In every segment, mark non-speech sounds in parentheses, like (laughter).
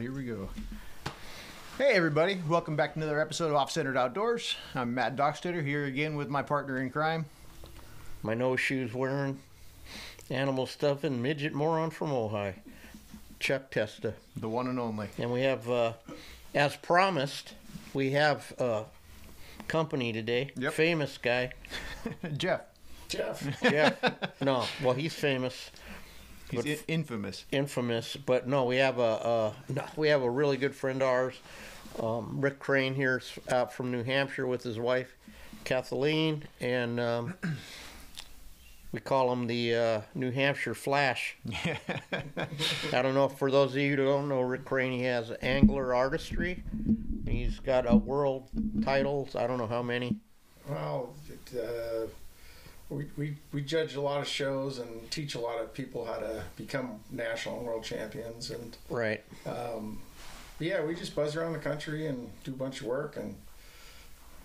Here we go. Hey, everybody. Welcome back to another episode of Off Centered Outdoors. I'm Matt Dockstetter here again with my partner in crime. My no shoes wearing, animal stuffing, midget moron from Ojai, Chuck Testa. The one and only. And we have, uh, as promised, we have uh, company today. Yep. Famous guy, (laughs) Jeff. Jeff. Jeff. no, well, he's famous, He's But in- infamous. infamous, but no, we have a, uh no, we have a really good friend of ours, um, Rick Krane here, out from New Hampshire with his wife, Kathleen, and um, we call him the uh, New Hampshire Flash. (laughs) I don't know for those of you who don't know Rick Krane, he has angler artistry. He's got a world titles. I don't know how many. Well, it, uh, we, we, we judge a lot of shows and teach a lot of people how to become national and world champions. And Right. um, yeah, we just buzz around the country and do a bunch of work. And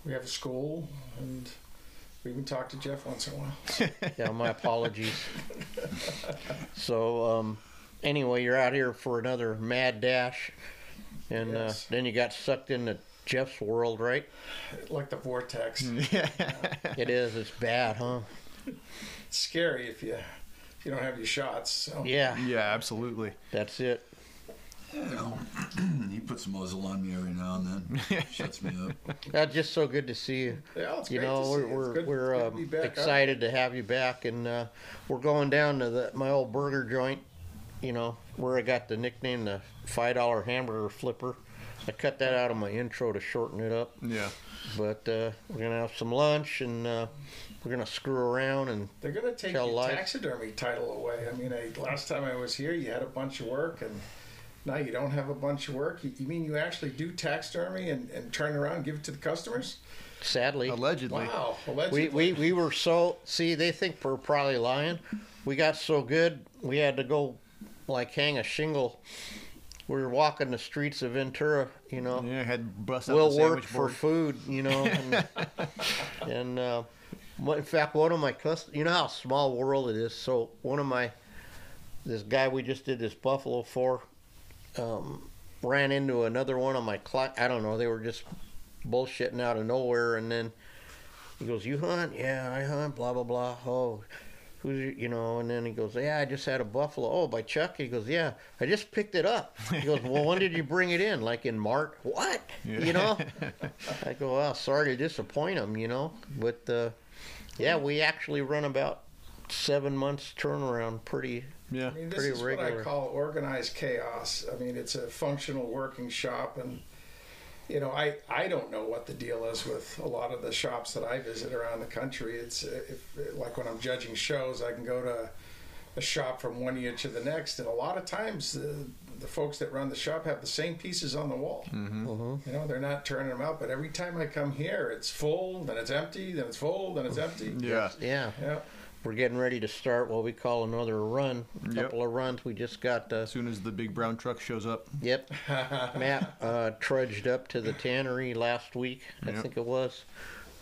we have a school and we even talk to Jeff once in a while. (laughs) Yeah, my apologies. (laughs) So, um, anyway, you're out here for another mad dash, and Yes. uh, then you got sucked into Jeff's world, right? like the vortex. (laughs) yeah. It is. It's bad, huh? It's scary if you if you don't have your shots. So. Yeah, yeah, absolutely. that's it. Well, (clears throat) he puts a muzzle on me every now and then. (laughs) Shuts me up. That's just so good to see you. Yeah, it's You great know, to see we're you. It's we're, good- we're good to um, be back up. excited to have you back, and uh, we're going down to the my old burger joint. You know, where I got the nickname the five dollar hamburger flipper. I cut that out of my intro to shorten it up. Yeah. But uh, we're gonna have some lunch and uh, we're gonna screw around and They're going to take Tell your life. taxidermy title away. I mean, I, last time I was here, you had a bunch of work, and now you don't have a bunch of work. You, you mean you actually do taxidermy and, and turn around and give it to the customers? sadly Allegedly. Wow, allegedly. we, we we were so see they think we're probably lying. We got so good we had to go like hang a shingle. We were walking the streets of Ventura, you know. Yeah, had bust out We'll the work sandwich for food, you know. (laughs) And, and uh, in fact, one of my cust you know how small world it is. So one of my this guy we just did this buffalo for um, ran into another one of my cli I don't know. They were just bullshitting out of nowhere, and then he goes, "You hunt? Yeah, I hunt." Blah blah blah. Oh. Who's your- you know, and then he goes, "Yeah, I just had a buffalo." Oh, by Chuck. He goes, "Yeah, I just picked it up." He goes, "Well, when did you bring it in? Like in March? What? You know?" (laughs) I go, "Well, sorry to disappoint him, you know, but uh, yeah, we actually run about seven months turnaround, pretty Yeah. I mean, this pretty is what. I call organized chaos. I mean, it's a functional working shop, and you know, I I don't know what the deal is with a lot of the shops that I visit around the country. It's uh, if, like when I'm judging shows, I can go to a shop from one year to the next, and a lot of times the the folks that run the shop have the same pieces on the wall. uh You know, they're not turning them out, but every time I come here, it's full, then it's empty, then it's full, then it's empty. Yeah. yeah. Yeah. We're getting ready to start what we call another run. A Yep. couple of runs. We just got uh, As soon as the big brown truck shows up. Yep. (laughs) Matt uh, trudged up to the tannery last week, I Yep. think it was,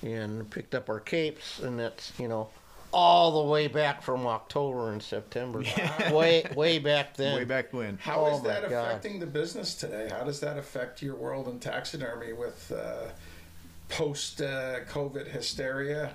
and picked up our capes, and that's you know all the way back from October and September, (laughs) way way back then. Way back when. How is Oh, my that God. affecting the business today? How does that affect your world in taxidermy with uh, post uh, COVID hysteria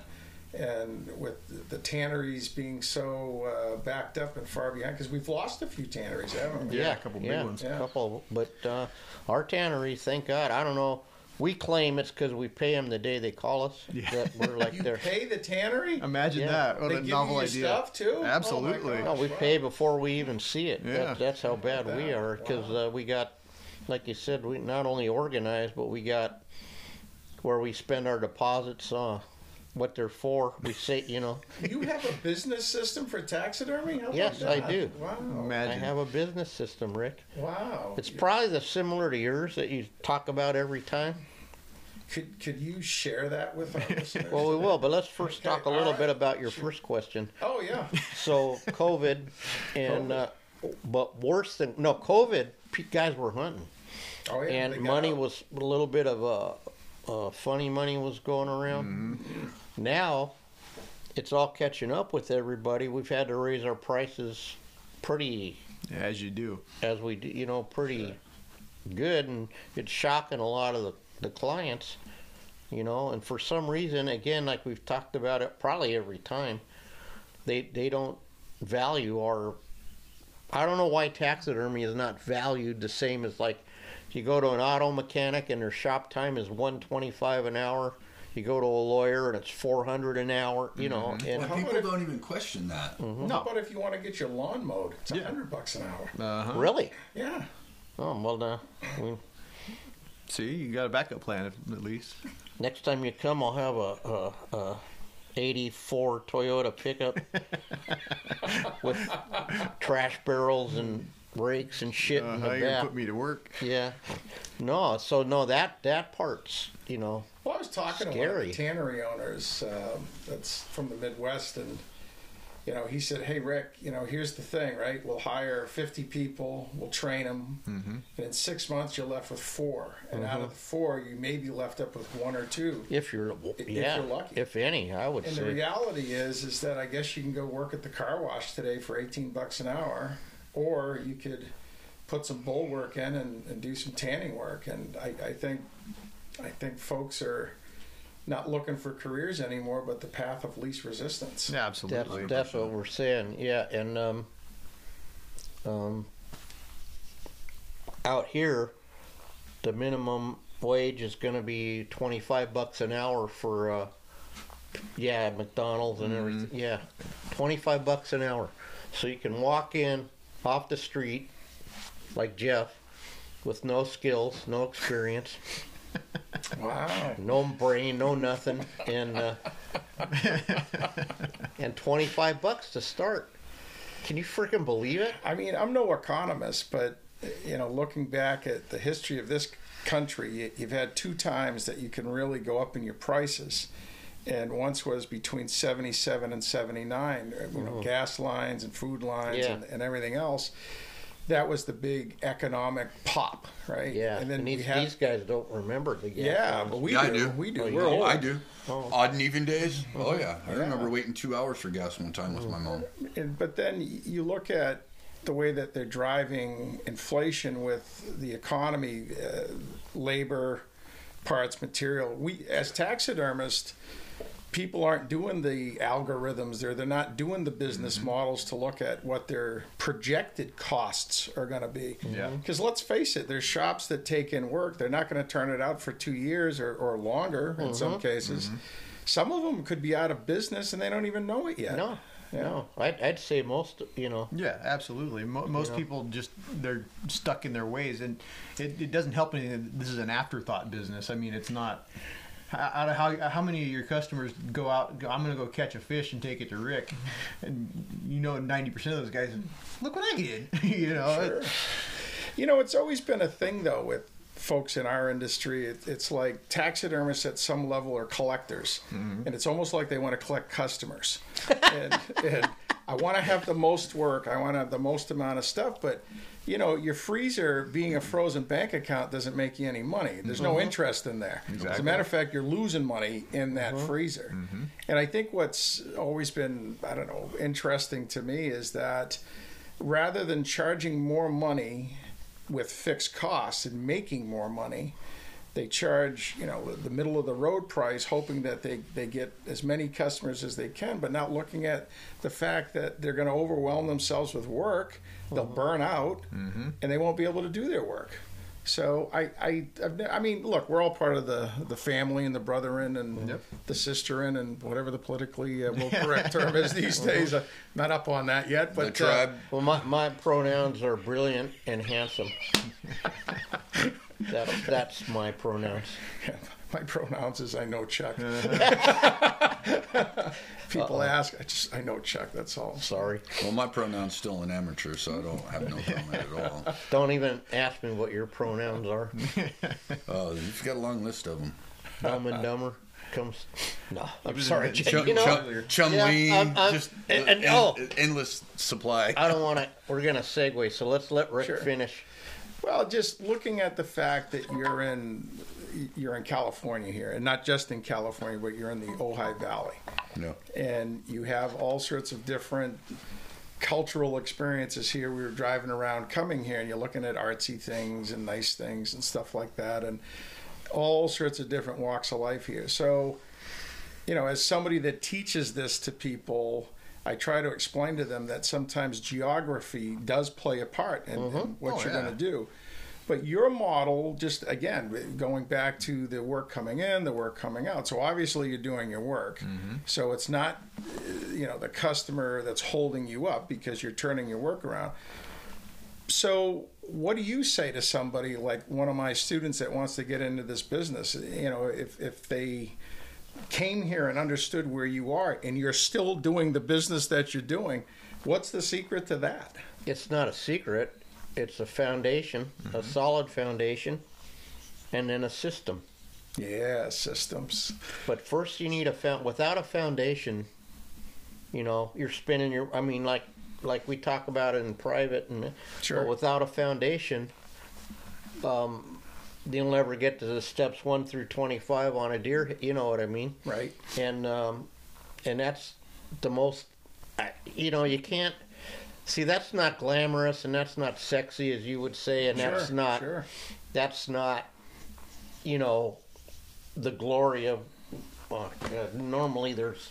and with the tanneries being so uh, backed up and far behind? Because we've lost a few tanneries, haven't we? Yeah, a couple big yeah, ones. a Yeah. couple, but uh, our tannery, thank God. I don't know. We claim it's because we pay them the day they call us. Yeah. That we're like (laughs) You they're. pay the tannery? Imagine Yeah. that. What they a give novel your idea. stuff too? Oh Absolutely. gosh, No, we wow. pay before we even see it. Yeah. That, that's how bad we are because uh, we got, like you said, we not only organized, but we got where we spend our deposits, uh, what they're for. We say, you know, You have a business system for taxidermy? How Yes, I do. Wow. Imagine. I have a business system, Rick. Wow. It's probably the similar to yours that you talk about every time. Could could you share that with our (laughs) listeners? Well, we will, but let's first Okay, talk a little right. bit about your first question. Oh yeah. So COVID, and uh, but worse than no COVID, guys were hunting. Oh yeah. and money out. was a little bit of a, uh funny money was going around. Mm-hmm. Now it's all catching up with everybody. We've had to raise our prices pretty As you do. as we do, you know, pretty good, and it's shocking a lot of the, the clients, you know. And for some reason, again, like we've talked about it probably every time, they they don't value our. I don't know why taxidermy is not valued the same as like you go to an auto mechanic and their shop time is one twenty five an hour. You go to a lawyer and it's four hundred an hour. You know, and Well, How people about if- don't even question that. How about if you want to get your lawn mowed? It's a Yeah. hundred bucks an hour. Uh-huh. really, Yeah. oh well, now we, See, you got a backup plan at at least. next time you come, I'll have a, a, a '84 Toyota pickup (laughs) with trash barrels and rakes and shit in Uh, the how you gonna back. put me to work? Yeah, no. So no, that that part's you know Well, I was talking to one Scary. of the tannery owners um, that's from the Midwest, and you know, he said, "Hey, Rick, you know, here's the thing, right? We'll hire 50 people, we'll train them, and in six months you're left with four, and out of the four, you may be left up with one or two. if you're If yeah you're lucky. if any, I would And the say reality is, is that I guess you can go work at the car wash today for 18 bucks an hour, or you could put some bull work in and, and do some tanning work. And I, I think, I think folks are not looking for careers anymore, but the path of least resistance. Yeah, that's absolutely. that's what we're saying. Yeah, and um, um, out here, the minimum wage is going to be twenty five bucks an hour for uh, yeah McDonald's and everything. Yeah, twenty five bucks an hour, so you can walk in off the street like Jeff with no skills, no experience, (laughs) Wow. no brain, no nothing, and uh, (laughs) and twenty five bucks to start. Can you freaking believe it? I mean, I'm no economist, but you know, looking back at the history of this country, you- you've had two times that you can really go up in your prices, and once was between 77 and 79. You know, gas lines and food lines Yeah. and, and everything else. That was the big economic pop, right? Yeah, and then these, we had these guys don't remember the gas yeah, lines. but we Yeah, I do. do. We do. Oh, We're do? old. I do. Oh. Odd and even days. Oh yeah, I Yeah. remember waiting two hours for gas one time with my mom. And, but then you look at the way that they're driving inflation with the economy, uh, labor, parts, material. We, as taxidermists, people aren't doing the algorithms. They're they're not doing the business mm-hmm. models to look at what their projected costs are going to be. Yeah. Mm-hmm. Because let's face it, there's shops that take in work. They're not going to turn it out for two years or, or longer in mm-hmm. some cases. Some of them could be out of business and they don't even know it yet. No, Yeah. no. I'd, I'd say most, you know. Yeah, absolutely. Mo- most know? people just they're stuck in their ways, and it, it doesn't help anything. that This is an afterthought business. I mean, it's not. How, out of how how many of your customers go out? Go, I'm going to go catch a fish and take it to Rick, and you know, ninety percent of those guys. Look what I did. (laughs) you know. Sure. You know, it's always been a thing though with folks in our industry. It, it's like taxidermists at some level are collectors, mm-hmm. and it's almost like they want to collect customers. (laughs) and, and I want to have the most work. I want to have the most amount of stuff, but. You know, your freezer being a frozen bank account doesn't make you any money. There's no interest in there. As a matter of fact, you're losing money in that Mm-hmm. freezer. And I think what's always been, I don't know, interesting to me is that rather than charging more money with fixed costs and making more money, they charge, you know, the middle of the road price, hoping that they, they get as many customers as they can, but not looking at the fact that they're going to overwhelm themselves with work, they'll mm-hmm. burn out, mm-hmm. and they won't be able to do their work. So I, I, I've, I mean, look, we're all part of the the family and the brethren and Yep. the sisterin and whatever the politically uh, well (laughs) correct term is these mm-hmm. days. I'm not up on that yet, but the tribe. Well, my, my pronouns are brilliant and handsome. (laughs) that, that's my pronouns. Uh, (laughs) my pronouns is I know Chuck. (laughs) People ask, I just I know Chuck. That's all. Sorry. Well, my pronoun's still an amateur, so I don't have no (laughs) comment at all. Don't even ask me what your pronouns are. Oh, you've got a long list of them. Dumb and dumber comes. No, I'm sorry. in- Jay, Chum, you know, Chum, Chum Yeah, Lee, I'm- I'm- just and- and- en- oh. endless supply. I don't want to. We're gonna segue, so let's let Rick Sure. finish. Well, just looking at the fact that you're in you're in California here, and not just in California, but you're in the Ojai Valley. No. and you have all sorts of different cultural experiences here. We were driving around coming here, and you're looking at artsy things and nice things and stuff like that, and all sorts of different walks of life here. So, you know, as somebody that teaches this to people, I try to explain to them that sometimes geography does play a part in, in mm-hmm. what Oh, you're yeah. going to do. But your model, just again, going back to the work coming in, the work coming out. So obviously you're doing your work. Mm-hmm. So it's not, you know, the customer that's holding you up because you're turning your work around. So what do you say to somebody like one of my students that wants to get into this business? You know, if if they came here and understood where you are and you're still doing the business that you're doing, what's the secret to that? It's not a secret. It's a foundation, a solid foundation, and then a system. Yeah, systems. But first, you need a found. Without a foundation, you know, you're spinning your. I mean, like like we talk about it in private, and Sure. but without a foundation, um, you'll never get to the steps one through twenty-five on a deer. You know what I mean? Right. and um, and that's the most you know you can't see that's not glamorous and that's not sexy as you would say and that's not sure. that's not you know the glory of oh God, normally there's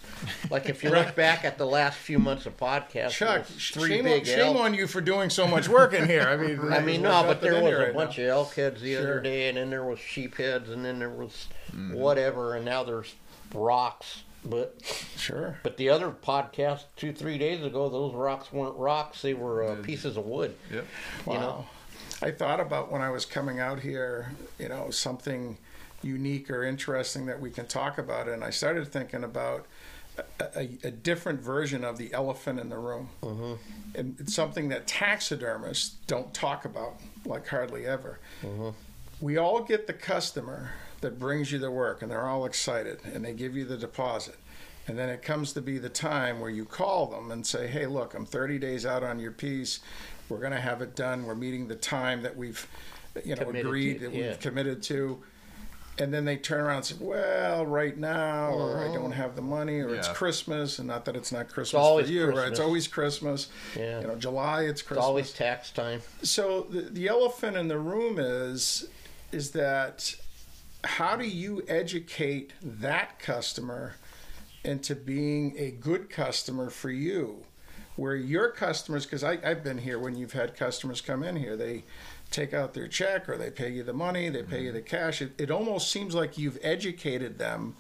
like if you look back at the last few months of podcasts Chuck, three shame, on, shame elk on you for doing so much work in here. I mean, (laughs) I mean, no, but there was a bunch of elk heads the Sure. other day, and then there was sheep heads, and then there was Mm-hmm. whatever, and now there's rocks. But Sure. but the other podcast two three days ago, those rocks weren't rocks; they were uh, pieces of wood. Yep. Wow. You know, I thought about when I was coming out here, you know, something unique or interesting that we can talk about, and I started thinking about a, a, a different version of the elephant in the room, mm-hmm. and it's something that taxidermists don't talk about like hardly ever. We all get the customer that brings you the work, and they're all excited, and they give you the deposit. And then it comes to be the time where you call them and say, hey, look, I'm 30 days out on your piece. We're going to have it done. We're meeting the time that we've, you know, Committed agreed to, that yeah. we've committed to. And then they turn around and say, well, right now, or I mm-hmm. don't have the money, or it's Christmas. And not that it's not Christmas always for you, right? It's always Christmas. Yeah. You know, July, it's Christmas. it's always tax time. so the, the elephant in the room is is that how do you educate that customer into being a good customer for you where your customers because i've been here when you've had customers come in here they take out their check or they pay you the money they pay you mm-hmm. the cash it, it almost seems like you've educated them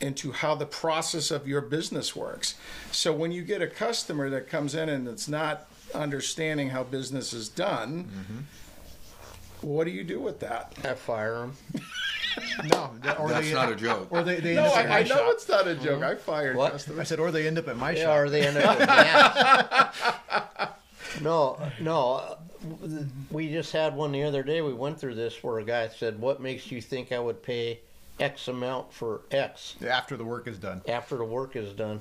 into how the process of your business works so when you get a customer that comes in and it's not understanding how business is done mm-hmm. what do you do with that I fire them. (laughs) No, or That's they, not a joke. Or they, they no end up at my I, I know shop. it's not a joke mm-hmm. i fired What? customers I said, or they end up at my Yeah, shop. or they end up (laughs) with gas. No, no. uh, We just had one the other day. We went through this where a guy said, "What makes you think I would pay X amount for X After the work is done. after the work is done?"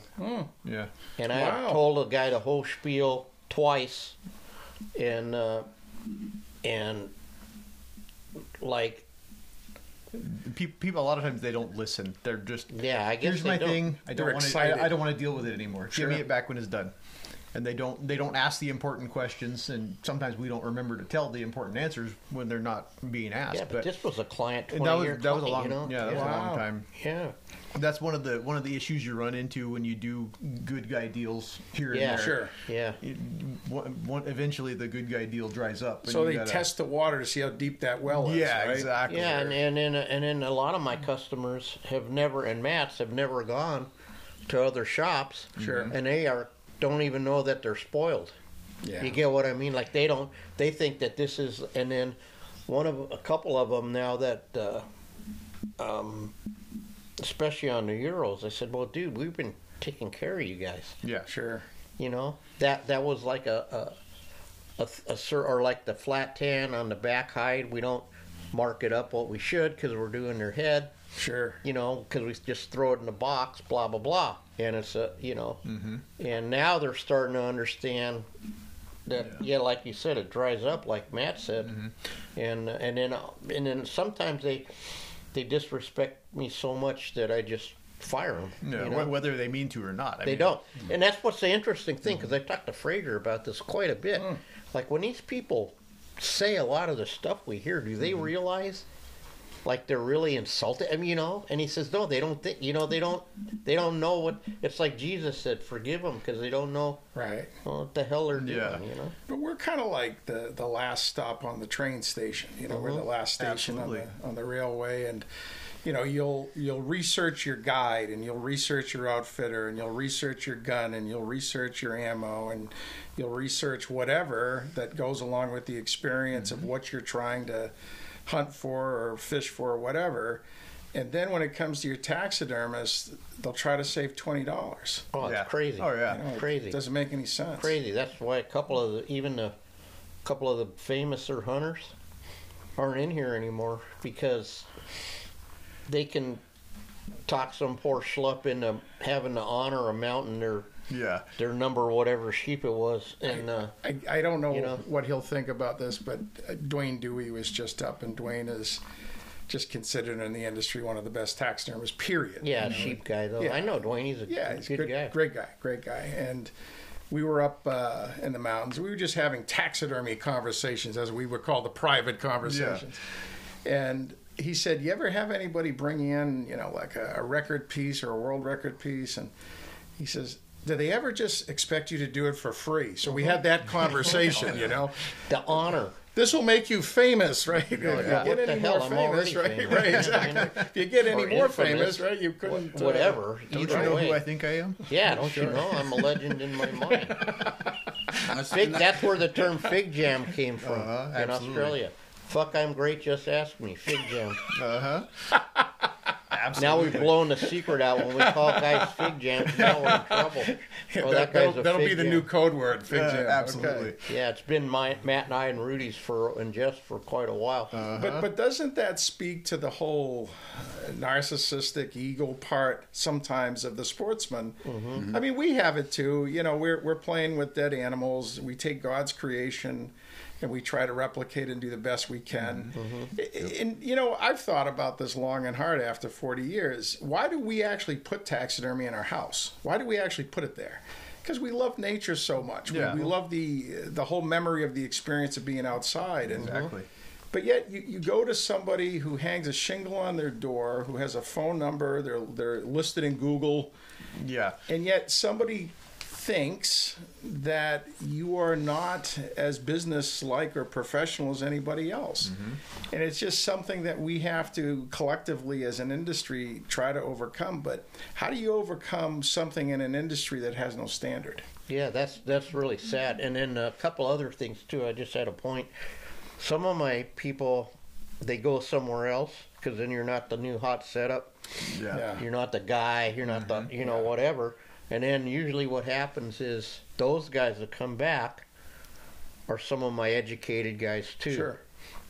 Yeah. And I Wow. told the guy the whole spiel twice, and uh, and like People, people, a lot of times they don't listen. They're just, yeah, I guess here's they my don't. thing. I don't want to. I, I don't want to deal with it anymore. Sure. Give me it back when it's done. And they don't. They don't ask the important questions, and sometimes we don't remember to tell the important answers when they're not being asked. Yeah, but, this was a client twenty that was year that was a long. you know? Yeah, that was a long time. yeah. That's one of the one of the issues you run into when you do good guy deals here Yeah. and there. Sure. Yeah. You- one- one- eventually, the good guy deal dries up. and so you they gotta- test the water to see how deep that well is Yeah, right? exactly. Yeah, and and then and then a lot of my customers have never and Matt's have never gone to other shops. Sure. And they are don't even know that they're spoiled. yeah You get what I mean? Like they don't they think that this is and then one of a couple of them now that uh, um especially on the euros I said, "Well, dude, we've been taking care of you guys." yeah. sure You know? That that was like a a, a, a or like the flat tan on the back hide. We don't mark it up what we should because we're doing their head sure you know, because we just throw it in the box, blah blah blah, and it's a, you know, mm-hmm. and now they're starting to understand that, yeah. like you said, it dries up, like Matt said, mm-hmm. and and then and then sometimes they they disrespect me so much that I just fire them. Yeah, you know? whether they mean to or not. I They mean, don't. And that's what's the interesting thing mm-hmm. because I talked to Fraser about this quite a bit. Mm. Like when these people say a lot of the stuff we hear, do they realize like they're really insulted? I mean, you know, and he says no, they don't think. You know, they don't. They don't know what. It's like Jesus said, "Forgive them because they don't know Right. what the hell they're doing." Yeah. You know. But we're kind of like the, the last stop on the train station. You know, we're the mm-hmm. last station on the on the railway, and you know you'll you'll research your guide, and you'll research your outfitter, and you'll research your gun, and you'll research your ammo, and you'll research whatever that goes along with the experience of mm-hmm. what you're trying to hunt for or fish for or whatever. And then when it comes to your taxidermist, they'll try to save twenty dollars. Oh, it's Yeah. crazy. Oh yeah. You know, it Crazy. doesn't make any sense. crazy. That's why a couple of the, even a couple of the famouser hunters aren't in here anymore because they can talk some poor schlup into having to honor a mountain their Yeah. their number whatever sheep it was and uh, I, I don't know, You know? what he'll think about this, but uh, Dwayne Dewey was just up, and Dwayne is just considered in the industry one of the best taxidermists. Period. yeah You know? sheep guy though. Yeah. I know Dwayne. He's a Yeah, he's good, good guy. great guy, great guy, and. We were up uh, in the mountains. We were just having taxidermy conversations, as we would call the private conversations. yeah. And he said, "You ever have anybody bring in, you know, like a, a record piece or a world record piece?" And he says, "Do they ever just expect you to do it for free?" So we had that conversation, you know. (laughs) The honor. This will make you famous, right? If you yeah. get What the any hell, more I'm famous, right? famous. (laughs) Right, exactly. (laughs) If you get any Or more infamous. famous, right? You couldn't. uh, Whatever. Don't you know way. who I think I am? Yeah, don't you know? I'm a legend in my mind. That's, Fig, that's where the term fig jam came from Uh-huh, in absolutely. Australia. Fuck, I'm great. Just ask me. Fig jam. Uh huh. Now Absolutely. we've blown the secret out when we call guys fig jams. Now we're in trouble. (laughs) Well, that, that guy's will a that'll fig be the jam. new code word. Fig jam. absolutely. Okay. Yeah, it's been my Matt and I and Rudy's for and just for quite a while. Uh-huh. But but doesn't that speak to the whole uh, narcissistic ego part sometimes of the sportsman? Mm-hmm. I mean, we have it too. You know, we're we're playing with dead animals. We take God's creation and we try to replicate and do the best we can. Mm-hmm. I- And you know, I've thought about this long and hard after 40 years. Why do we actually put taxidermy in our house? Why do we actually put it there? Because we love nature so much. We- Yeah. We, love the the whole memory of the experience of being outside and Exactly. but yet you, you go to somebody who hangs a shingle on their door, who has a phone number, they're they're listed in Google, Yeah. and yet somebody thinks that you are not as business like or professional as anybody else. Mm-hmm. And it's just something that we have to collectively as an industry try to overcome. But how do you overcome something in an industry that has no standard? Yeah, that's that's really sad. And then a couple other things too. I just had a point. Some of my people, they go somewhere else because then you're not the new hot setup. Yeah. Yeah. You're not the guy. You're not the mm-hmm. you know whatever. And then usually what happens is those guys that come back are some of my educated guys too. Sure.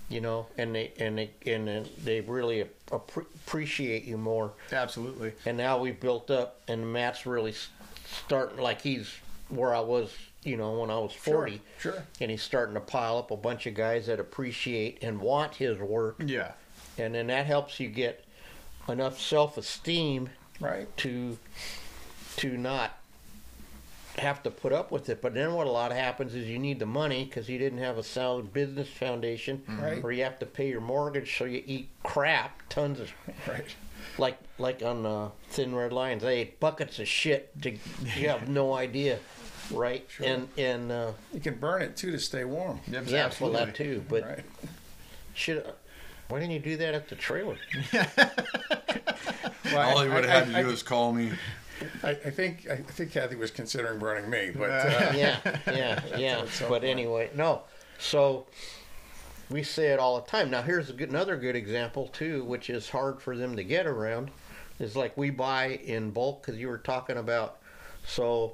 You know, and they and they and they really appre- appreciate you more. Absolutely. And now we've built up, and Matt's really starting like he's where I was, you know, when I was forty. Sure. And he's starting to pile up a bunch of guys that appreciate and want his work, Yeah. and then that helps you get enough self-esteem Right. to to not have to put up with it. But then what a lot happens is you need the money because you didn't have a solid business foundation, Right. or you have to pay your mortgage, so you eat crap, tons of (laughs) Right. like like on uh, Thin Red Lines, they ate buckets of shit. To, (laughs) you have no idea, right? And and uh, You can burn it too to stay warm. Yep, yeah, well that too. But Right. should why didn't you do that at the trailer? (laughs) Well, all he I- would I- have to I- do is call me. I, I think I think Kathy was considering burning me, but uh, yeah, (laughs) yeah, yeah. But point. anyway, no. So we say it all the time. Now here's a good, another good example too, which is hard for them to get around. Is like we buy in bulk because you were talking about. So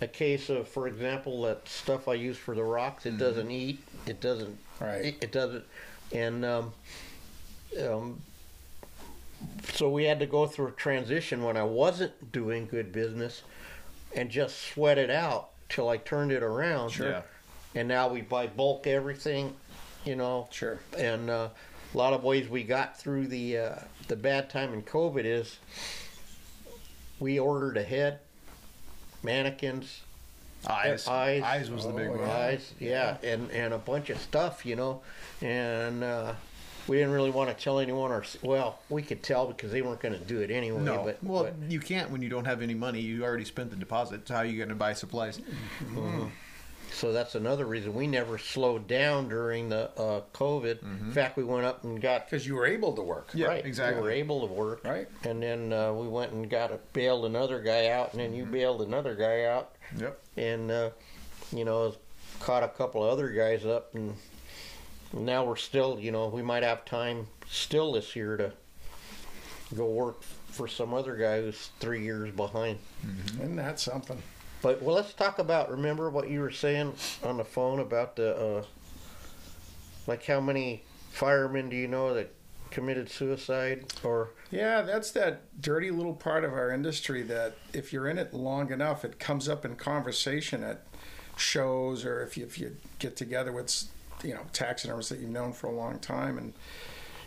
a case of, for example, that stuff I use for the rocks, it doesn't eat. It doesn't. Right. It, it doesn't. And um, um, so we had to go through a transition when I wasn't doing good business and just sweat it out till I turned it around. Yeah. And now we buy bulk everything, you know. sure. And uh, a lot of ways we got through the uh, the bad time in COVID is we ordered ahead, mannequins, Eyes. Eyes. Eyes was the big Oh, one. yeah. eyes, yeah, and and a bunch of stuff, you know, and uh, we didn't really want to tell anyone. Or well, we could tell because they weren't going to do it anyway. No, but, well, but you can't when you don't have any money. You already spent the deposit. So how are you going to buy supplies? so that's another reason we never slowed down during the uh, COVID. In fact, we went up and got Because you were able to work. Yeah, right. exactly. We were able to work, Right. And then uh, we went and got a, bailed another guy out, and then you bailed another guy out, Yep. and uh, you know caught a couple of other guys up, and now we're still, you know, we might have time still this year to go work for some other guy who's three years behind. Isn't that something? But well, let's talk about. Remember what you were saying on the phone about the, uh, like how many firemen do you know that committed suicide or Yeah, that's that dirty little part of our industry that if you're in it long enough, it comes up in conversation at shows or if you, if you get together with, you know, taxidermists that you've known for a long time. And,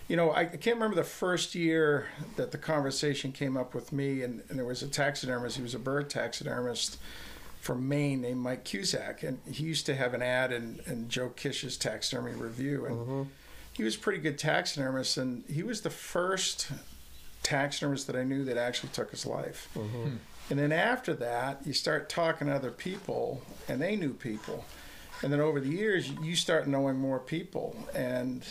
you know, I, I can't remember the first year that the conversation came up with me, and, and there was a taxidermist, he was a bird taxidermist from Maine named Mike Cusack, and he used to have an ad in, in Joe Kish's Taxidermy Review. And mm-hmm. he was a pretty good taxidermist, and he was the first taxidermist that I knew that actually took his life. Mm-hmm. And then after that, you start talking to other people, and they knew people. And then over the years, you start knowing more people. And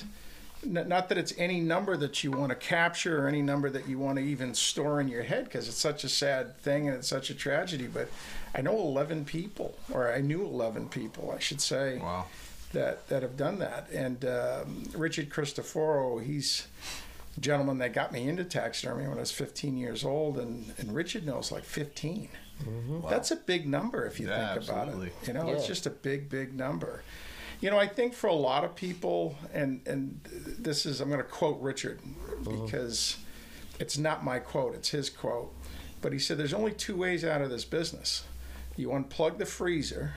n- not that it's any number that you want to capture or any number that you want to even store in your head because it's such a sad thing and it's such a tragedy. But I know 11 people, or I knew 11 people, I should say Wow. that that have done that. And um, Richard Cristoforo, he's a gentleman that got me into taxidermy when I was 15 years old, and, and Richard knows like 15. Mm-hmm. That's a big number if you Yeah, think about absolutely. it. You know, it's just a big, big number. You know, I think for a lot of people, and and this is I'm going to quote Richard mm-hmm. because it's not my quote; it's his quote. But he said, "There's only two ways out of this business. You unplug the freezer."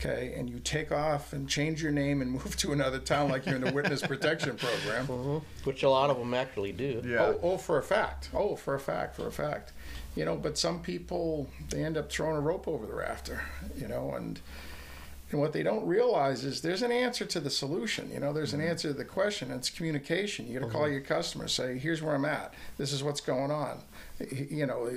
okay, and you take off and change your name and (laughs) move to another town like you're in the witness protection program. Mm-hmm. which a lot of them actually do. Yeah. Oh, oh, for a fact. Oh, for a fact, for a fact. You know, but some people they end up throwing a rope over the rafter. You know, and and what they don't realize is there's an answer to the solution. You know, there's an answer to the question. It's communication. You got to call your customer, say, "Here's where I'm at. This is what's going on. You know,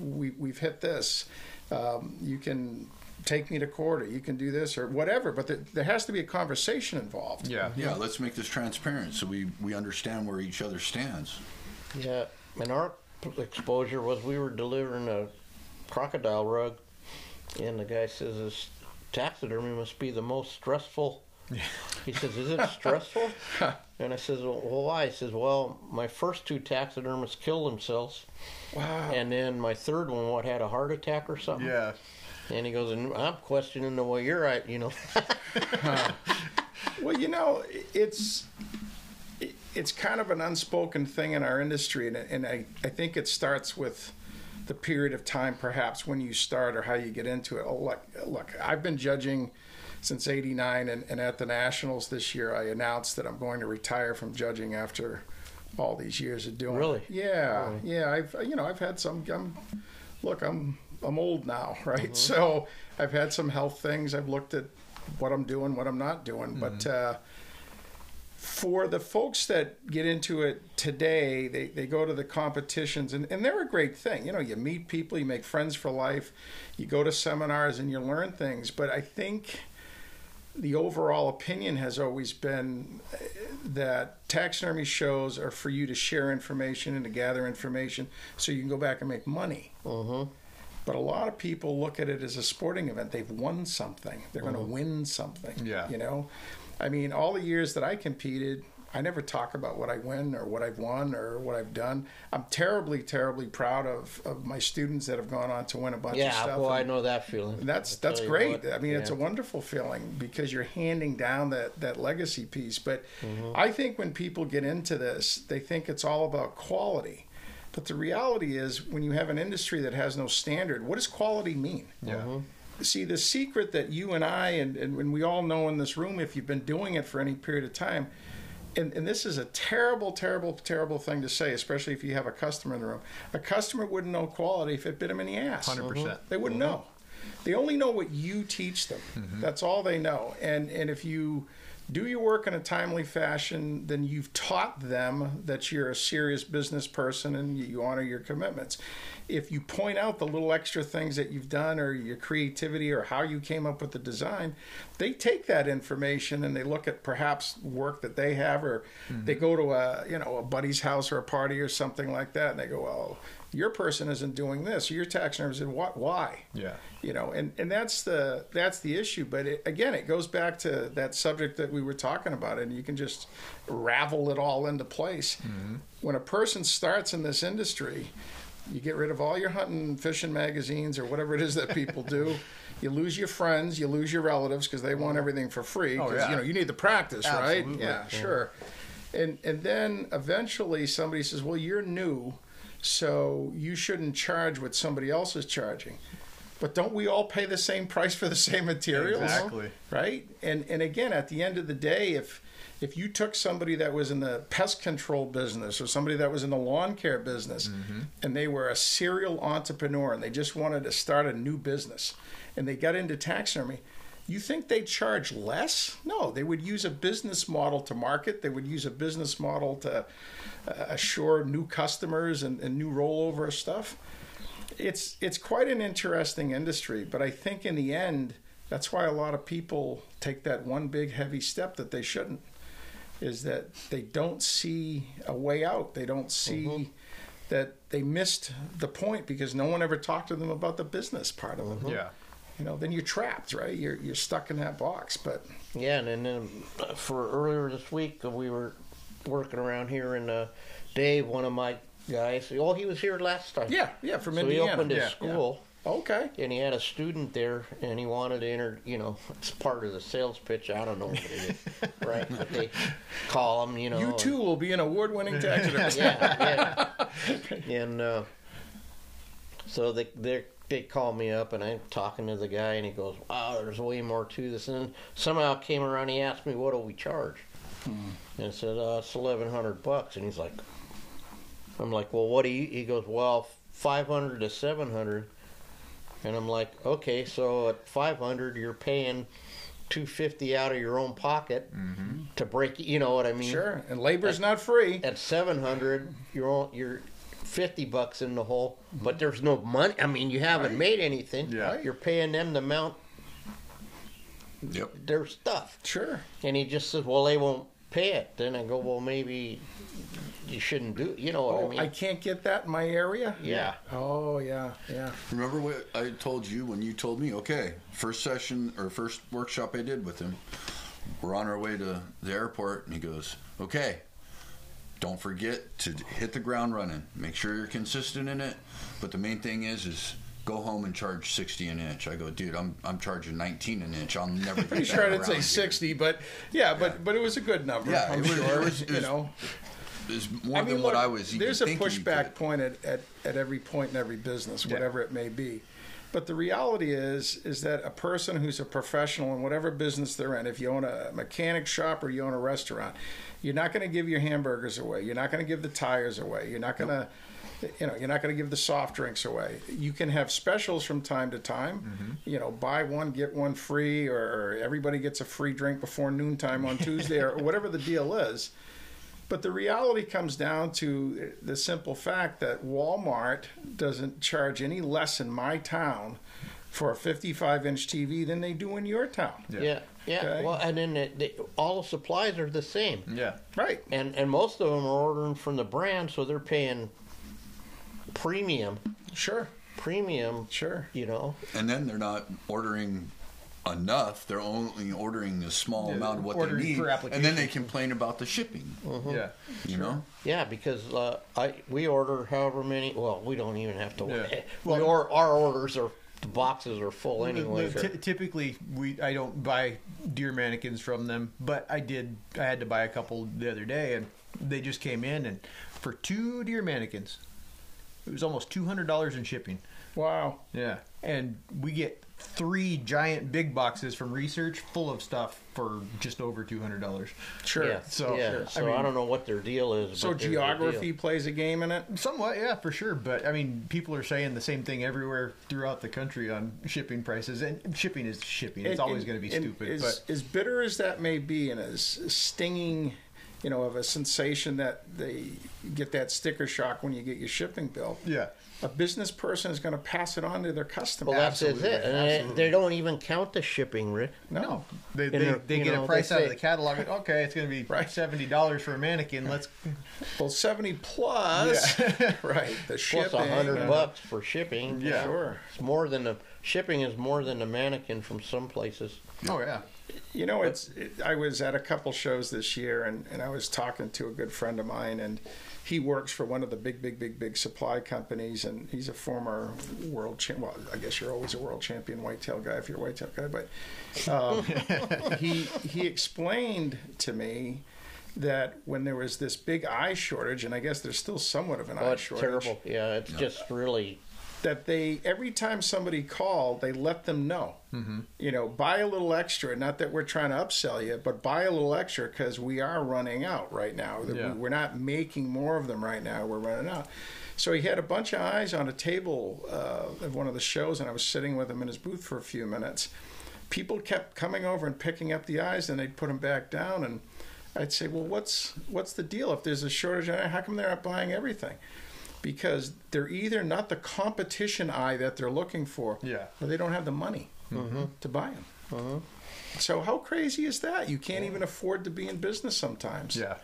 we we've hit this. Um, you can." Take me to court, or you can do this, or whatever. But there, there has to be a conversation involved. Yeah. Yeah, let's make this transparent so we, we understand where each other stands. Yeah, and our exposure was we were delivering a crocodile rug, and the guy says this taxidermy must be the most stressful. He says, "Is it stressful?" (laughs) and I says, "Well, why?" He says, "Well, my first two taxidermists killed themselves, Wow. and then my third one, what, had a heart attack or something." Yeah. And he goes, "And I'm questioning the way you're at, you know." (laughs) (laughs) Well, you know, it's it's kind of an unspoken thing in our industry, and, and I, I think it starts with the period of time, perhaps when you start or how you get into it. Oh, look, look, I've been judging since '89, and, and at the Nationals this year, I announced that I'm going to retire from judging after all these years of doing. Really? It. Yeah, yeah. I've you know I've had some. I'm, look, I'm I'm old now, (laughs) right? So I've had some health things. I've looked at what I'm doing, what I'm not doing, but. Uh, for the folks that get into it today, they, they go to the competitions and, and they're a great thing. You know, you meet people, you make friends for life, you go to seminars and you learn things. But I think the overall opinion has always been uh, that taxidermy shows are for you to share information and to gather information so you can go back and make money. mm-hmm. But a lot of people look at it as a sporting event. They've won something. They're going to win something. Yeah. You know, I mean, all the years that I competed, I never talk about what I win or what I've won or what I've done. I'm terribly, terribly proud of, of my students that have gone on to win a bunch of stuff. Yeah, stuff. well, I know that feeling. that's I tell that's great. what, I mean, it's a wonderful feeling because you're handing down that that legacy piece. But Mm-hmm. I think when people get into this, they think it's all about quality. But the reality is, when you have an industry that has no standard, what does quality mean? Yeah. Mm-hmm. See, the secret that you and I, and, and we all know in this room, if you've been doing it for any period of time, and, and this is a terrible, terrible, terrible thing to say, especially if you have a customer in the room. A customer wouldn't know quality if it bit them in the ass. 100%. Mm-hmm. They wouldn't mm-hmm. know. They only know what you teach them. Mm-hmm. That's all they know. And and if you do your work in a timely fashion, then you've taught them that you're a serious business person and you honor your commitments. If you point out the little extra things that you've done or your creativity or how you came up with the design, they take that information and they look at perhaps work that they have or mm-hmm. they go to a you know a buddy's house or a party or something like that and they go, well, your person isn't doing this. Or your tax number said, what? Why? Yeah. you know and and that's the that's the issue but it, again it goes back to that subject that we were talking about and you can just ravel it all into place mm-hmm. when a person starts in this industry you get rid of all your hunting fishing magazines or whatever it is that people do (laughs) you lose your friends you lose your relatives because they want everything for free Oh, 'cause, yeah. you know you need the practice right Absolutely. yeah sure and and then eventually somebody says well you're new so you shouldn't charge what somebody else is charging but don't we all pay the same price for the same materials? Exactly. Right? And and again, at the end of the day, if if you took somebody that was in the pest control business or somebody that was in the lawn care business mm-hmm. and they were a serial entrepreneur and they just wanted to start a new business and they got into taxidermy, you think they'd charge less? No, they would use a business model to market. They would use a business model to uh, assure new customers and, and new rollover stuff it's it's quite an interesting industry, but I think in the end, that's why a lot of people take that one big heavy step that they shouldn't. Is that they don't see a way out. They don't see that they missed the point because no one ever talked to them about the business part of it. Yeah. You know, then you're trapped, right? You're you're stuck in that box. But Yeah, and then uh, for earlier this week, uh, we were working around here, and uh, Dave, one of my guys, oh, he was here last time. yeah, yeah, from so Indiana. he opened his yeah, school, yeah. Okay. and he had a student there, and he wanted to enter. You know, it's part of the sales pitch. I don't know what it is, (laughs) right? But they call him. You know, You too will be an award-winning taxidermist. (laughs) yeah, yeah. (laughs) and uh, so they they they call me up, and I'm talking to the guy, and he goes, "Wow, there's way more to this." And somehow came around, he asked me, "What do we charge?" And I said, uh, "It's eleven hundred bucks." And he's like, "I'm like, well, what do you?" He goes, "Well, five hundred to seven hundred. And I'm like, "Okay, so at five hundred, you're paying." 250 out of your own pocket to break you know what i mean Sure. And labor's not free. at 700 you're all, you're 50 bucks in the hole but there's no money i mean you haven't Right. made anything Yeah. you're paying them to mount Yep. their stuff Sure. and he just says well they won't pay it then i go well maybe you shouldn't do you know what Oh, i mean I can't get that in my area. yeah Oh yeah, yeah. Remember what I told you when you told me, okay, first session or first workshop I did with him, we're on our way to the airport, and he goes, okay, don't forget to hit the ground running. Make sure you're consistent in it. But the main thing is, is go home and charge 60 an inch. I go, dude, I'm, I'm charging 19 an inch. I'll never get Pretty that sure I'd around say here." sixty, but yeah, but but it was a good number. Yeah, I'm it was- sure. it was- it you know, It's more I mean, than look, what I was even there's a thinking. pushback to- point at, at at every point in every business, Yeah. whatever it may be. But the reality is, is that a person who's a professional in whatever business they're in, if you own a mechanic shop or you own a restaurant, you're not going to give your hamburgers away. You're not going to give the tires away. You're not going to, you know, you're not going to give the soft drinks away. You can have specials from time to time. Mm-hmm. You know, buy one get one free, or everybody gets a free drink before noontime on Tuesday, or (laughs) whatever the deal is. But the reality comes down to the simple fact that Walmart doesn't charge any less in my town for a 55 inch TV than they do in your town. yeah yeah, Okay. well and then the, the, all the supplies are the same Yeah. Right. and and most of them are ordering from the brand so they're paying premium Sure. premium Sure. you know And then they're not ordering enough. They're only ordering a small Yeah, amount of what they need, per and then they complain about the shipping. Yeah. You know, Yeah, because uh, I we order however many. Well, we don't even have to. Yeah. Order. We or our orders are the boxes are full anyway. the- ty- typically, we I don't buy deer mannequins from them, but I did. I had to buy a couple the other day, and they just came in, and for two deer mannequins, it was almost two hundred dollars in shipping. Wow. Yeah, and we get three giant big boxes from research full of stuff for just over two hundred dollars. Sure. Yeah. So, yeah. sure. I So I, mean- don't know what their deal is. So but geography plays a game in it. Somewhat, yeah, for sure. But I mean, people are saying the same thing everywhere throughout the country on shipping prices, and shipping is shipping. It's And- always going to be and stupid. As, but as bitter as that may be, and as stinging, you know, of a sensation that they get that sticker shock when you get your shipping bill. yeah, A business person is going to pass it on to their customer. Well, that's Absolutely, it. And they, absolutely. they don't even count the shipping, Rick. no. they they, they're- they get know, a price they out of the catalog. and, Okay, it's going to be (laughs) Right. seventy dollars for a mannequin. Let's (laughs) Well, seventy plus, (laughs) right? The shipping. Plus a hundred bucks for shipping. Yeah. Sure. It's more than the shipping is more than the mannequin from some places. oh yeah, You know, it's. It, I was at a couple shows this year, and, and I was talking to a good friend of mine, and he works for one of the big, big, big, big supply companies, and he's a former world champ. Well, I guess you're always a world champion whitetail guy if you're a whitetail guy, but um, (laughs) he he explained to me that when there was this big eye shortage, and I guess there's still somewhat of an Oh, eye it's shortage terrible. Yeah, it's just really. That they every time somebody called, they let them know. Mm-hmm. You know, buy a little extra. Not that we're trying to upsell you, but buy a little extra because we are running out right now. Yeah. We're not making more of them right now. We're running out. So he had a bunch of eyes on a table uh, at one of the shows, and I was sitting with him in his booth for a few minutes. People kept coming over and picking up the eyes, and they'd put them back down, and I'd say, "Well, what's what's the deal? If there's a shortage, how come they're not buying everything?" Because they're either not the competition eye that they're looking for, Yeah. or they don't have the money to buy them. So how crazy is that? You can't even afford to be in business sometimes. yeah.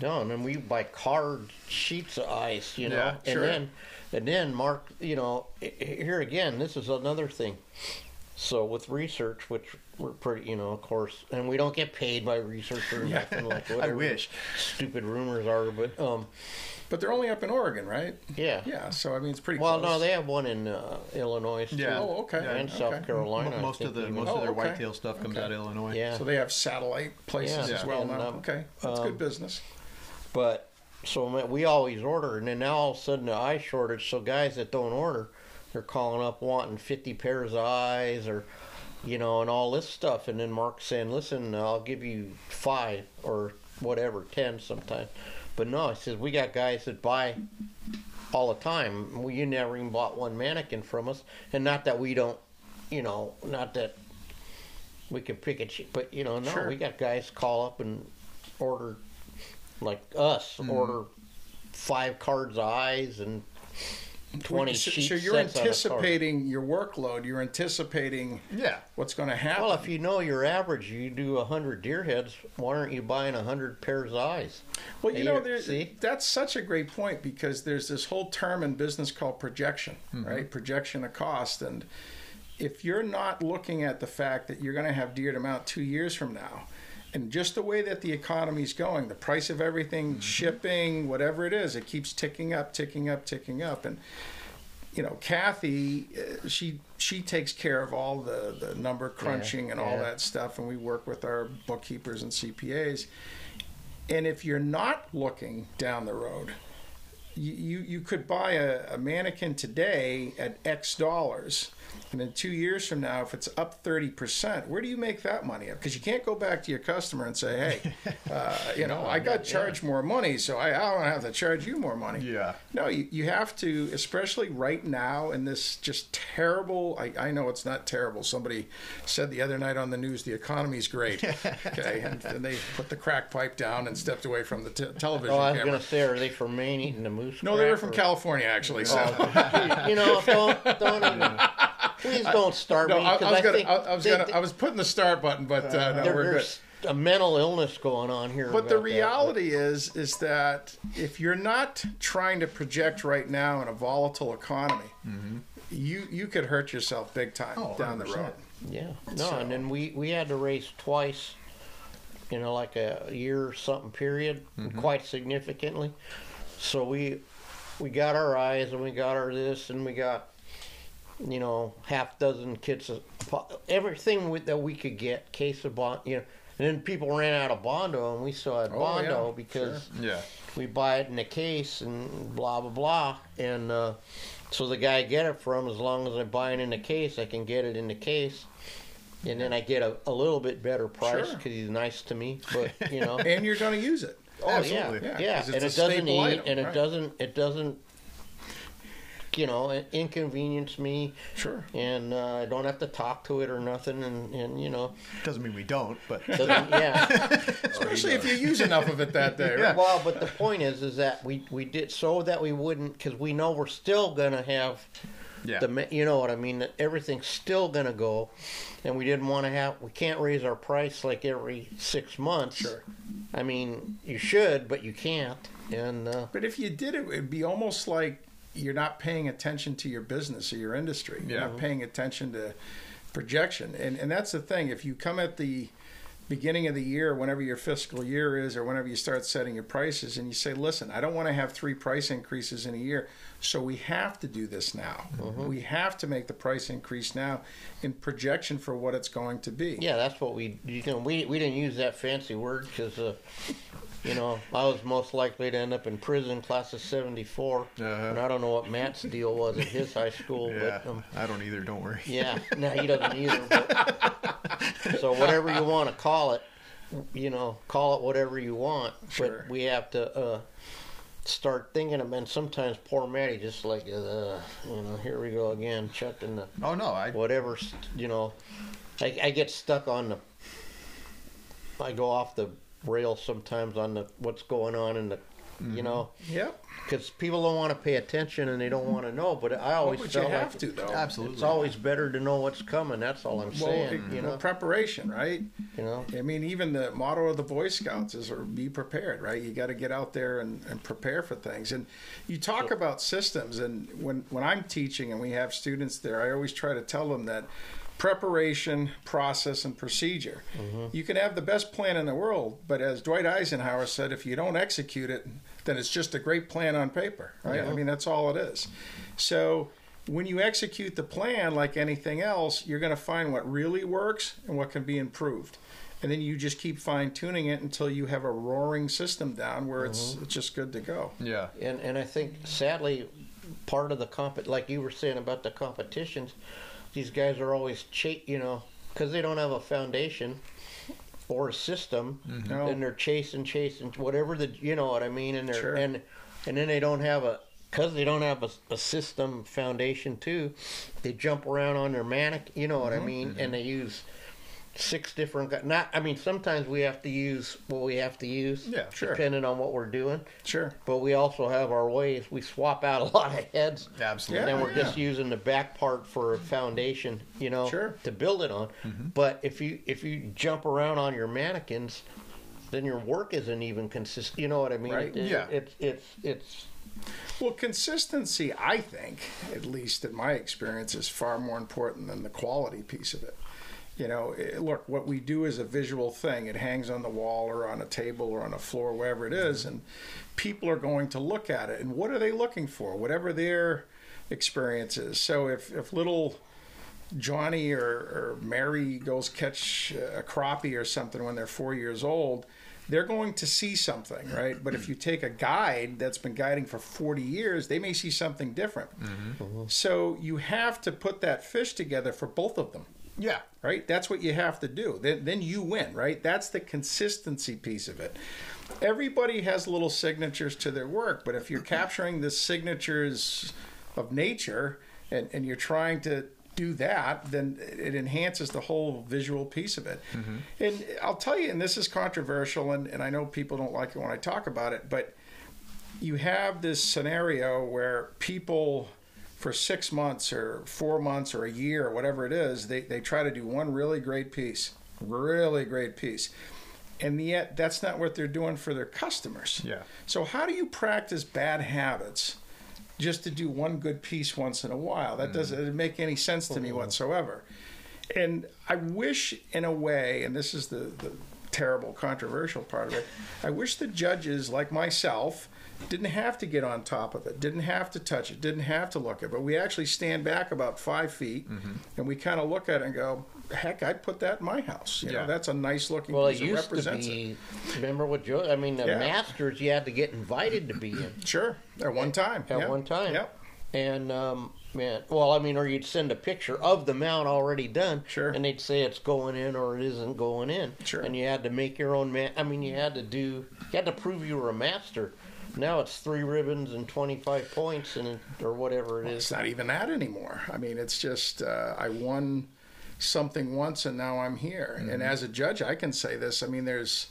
No, and then we buy card sheets of ice, you know, Yeah, and sure. then and then Mark, you know, here again, this is another thing. So with research, which we're pretty, you know, of course, and we don't get paid by research or (laughs) nothing like I wish. stupid rumors are, but um, But they're only up in Oregon, right? yeah. Yeah. So I mean, it's pretty. Well, close. no, they have one in uh, Illinois too, Yeah. Oh, okay. and okay. South Carolina. I most of the even. most Oh, of their okay. whitetail stuff comes Okay. out of Illinois. yeah. So they have satellite places Yeah. as well And, now. um, okay, that's um, good business. But so we always order, and then now all of a sudden the eye shortage. So guys that don't order, they're calling up wanting fifty pairs of eyes, or you know, and all this stuff. And then Mark's saying, "Listen, I'll give you five or whatever, ten sometimes." But no, he says we got guys that buy all the time. We you never even bought one mannequin from us, and not that we don't, you know, not that we can pick it, but you know, no, Sure. we got guys call up and order like us Mm-hmm. order five cards of eyes and 20 so, sheets so you're sets on a card. anticipating your workload. You're anticipating Yeah. what's going to happen. well if you know your average you do 100 deer heads why aren't you buying 100 pairs of eyes Well, you know, you're- see? that's such a great point because there's this whole term in business called projection, mm-hmm. right? Projection of cost. And if you're not looking at the fact that you're going to have deer to mount two years from now, and just the way that the economy's going, the price of everything, shipping, whatever it is, it keeps ticking up, ticking up, ticking up. And you know, Kathy, uh, she she takes care of all the the number crunching and all yeah. that stuff, and we work with our bookkeepers and CPAs. And if you're not looking down the road, you you, you could buy a, a mannequin today at X dollars, and in two years from now, if it's up thirty percent, where do you make that money up? Because you can't go back to your customer and say, "Hey, (laughs) uh, you know, I got charged more money, so I, I don't have to charge you more money." Yeah. No, you, you have to, especially right now in this just terrible. I, I know it's not terrible. Somebody said the other night on the news the economy's great. (laughs) Okay, and, and they put the crack pipe down and stepped away from the te- television oh i was camera. going to say are they from maine eating the moose No, they were from or- California actually. So Oh, (laughs) you know don't don't even please don't start no, me I, I 'cause was gonna, think I, I was they- gonna, they- I was putting the start button, but uh, no, there- we're good. there's a mental illness going on here But the reality is, is that if you're not trying to project right now in a volatile economy, mm-hmm. you you could hurt yourself big time Oh, down the 100%. road. Yeah, no, So- and uh, then we we had to race twice, you know, like a year or something period, mm-hmm. quite significantly. So we we got our eyes and we got our this and we got you know half dozen kits of everything with, that we could get case of bond, you know. And then people ran out of bondo, and we still had Oh, bondo yeah, because Yeah. we buy it in a case and blah blah blah and uh, So the guy I get it from, as long as I buy it in the case, I can get it in the case, and then I get a, a little bit better price Sure. because he's nice to me. But you know, (laughs) and you're going to use it. oh Absolutely. yeah, Yeah, yeah, and it doesn't eat, item, and it doesn't, it doesn't, you know, it inconvenience me, Sure. and uh, I don't have to talk to it or nothing, and and you know, Doesn't mean we don't, but (laughs) doesn't, yeah. (laughs) Especially if you use enough of it that day. Right? Well, but the point is, is that we we did so that we wouldn't, because we know we're still gonna have yeah. the, you know what I mean. That everything's still gonna go, and we didn't want to have. We can't raise our price like every six months. Sure. I mean, you should, but you can't. And uh, But if you did it, it'd be almost like you're not paying attention to your business or your industry. You're Yeah. not paying attention to projection. And and that's the thing. If you come at the beginning of the year, whenever your fiscal year is, or whenever you start setting your prices, and you say, "Listen, I don't want to have three price increases in a year, so we have to do this now. We have to make the price increase now in projection for what it's going to be." yeah, that's what we you know we we didn't use that fancy word because. Uh, you know, I was most likely to end up in prison, class of '74, Uh-huh. and I don't know what Matt's deal was at his high school, yeah. but um, I don't either. Don't worry. Yeah, no, he doesn't either. But, (laughs) so whatever you want to call it, you know, call it whatever you want. Sure. But we have to uh, start thinking of. And sometimes poor Matty just like, uh, you know, here we go again, chucking the Oh no, I whatever. You know, I, I get stuck on the. I go off the rail sometimes on the what's going on in the, you mm-hmm. know, Yep. because people don't want to pay attention and they don't want to mm-hmm. know. But I always But you felt have like to, though. absolutely. it's always better to know what's coming. That's all I'm Well, saying. it- you well, know, preparation, right? you know. I mean, even the motto of the Boy Scouts is or be prepared, right? You got to get out there and, and prepare for things. And you talk about systems, and when, when I'm teaching and we have students there, I always try to tell them that preparation, process, and procedure. Mm-hmm. You can have the best plan in the world, but as Dwight Eisenhower said, if you don't execute it, then it's just a great plan on paper, right? I mean, that's all it is. So when you execute the plan like anything else, you're going to find what really works and what can be improved. And then you just keep fine tuning it until you have a roaring system down where it's, mm-hmm. it's just good to go. yeah. And and I think sadly, part of the comp like you were saying about the competitions, these guys are always cha- you know, because they don't have a foundation or a system, mm-hmm. No. and they're chasing, chasing whatever the you know what I mean, and they're Sure. and and then they don't have a because they don't have a, a system foundation too. They jump around on their manic, you know what I mm-hmm. mean, and mm-hmm. they use six different. gu- Not, I mean, sometimes we have to use what we have to use, Yeah, sure. depending on what we're doing. Sure. But we also have our ways. We swap out a (laughs) lot of heads, Absolutely. and Yeah, we're just using the back part for a foundation, you know, Sure. to build it on. Mm-hmm. But if you if you jump around on your mannequins, then your work isn't even consistent. You know what I mean? Right. It- Yeah. It's it's it's Well, consistency, I think, at least in my experience, is far more important than the quality piece of it. You know, eh, look, what we do is a visual thing. It hangs on the wall or on a table or on a floor, wherever it is, and people are going to look at it. And what are they looking for? Whatever their experience is. So if, if little Johnny or, or Mary goes catch a crappie or something when they're four years old, they're going to see something, right? But if you take a guide that's been guiding for 40 years, they may see something different. So you have to put that fish together for both of them, Yeah. right? That's what you have to do. Then, then you win, right? That's the consistency piece of it. Everybody has little signatures to their work, but if you're (clears throat) capturing the signatures of nature and, and you're trying to do that, then it enhances the whole visual piece of it. Mm-hmm. And I'll tell you, and this is controversial, and, and I know people don't like it when I talk about it, but you have this scenario where people for six months or four months or a year or whatever it is, they, they try to do one really great piece, really great piece. And yet that's not what they're doing for their customers. Yeah. So how do you practice bad habits just to do one good piece once in a while? That mm. doesn't make any sense to me oh. whatsoever. And I wish, in a way, and this is the, the terrible, controversial part of it, I wish the judges, like myself, didn't have to get on top of it, didn't have to touch it, didn't have to look at it, but we actually stand back about five feet and we kind of look at it and go, heck, I'd put that in my house. You know, Yeah. that's a nice looking well, piece. it used to represents it. be. Remember what Joe? I mean, the Yeah. Masters you had to get invited to be in. (clears throat) Sure, at one time. At Yep. one time. Yep. And um, man, well, I mean, or you'd send a picture of the mount already done, Sure. and they'd say it's going in or it isn't going in, Sure. And you had to make your own man. I mean, you had to do, you had to prove you were a master. Now it's three ribbons and twenty five points and or whatever it It's is. not even that anymore. I mean, it's just uh, I won something once and now I'm here. And as a judge, I can say this. I mean, there's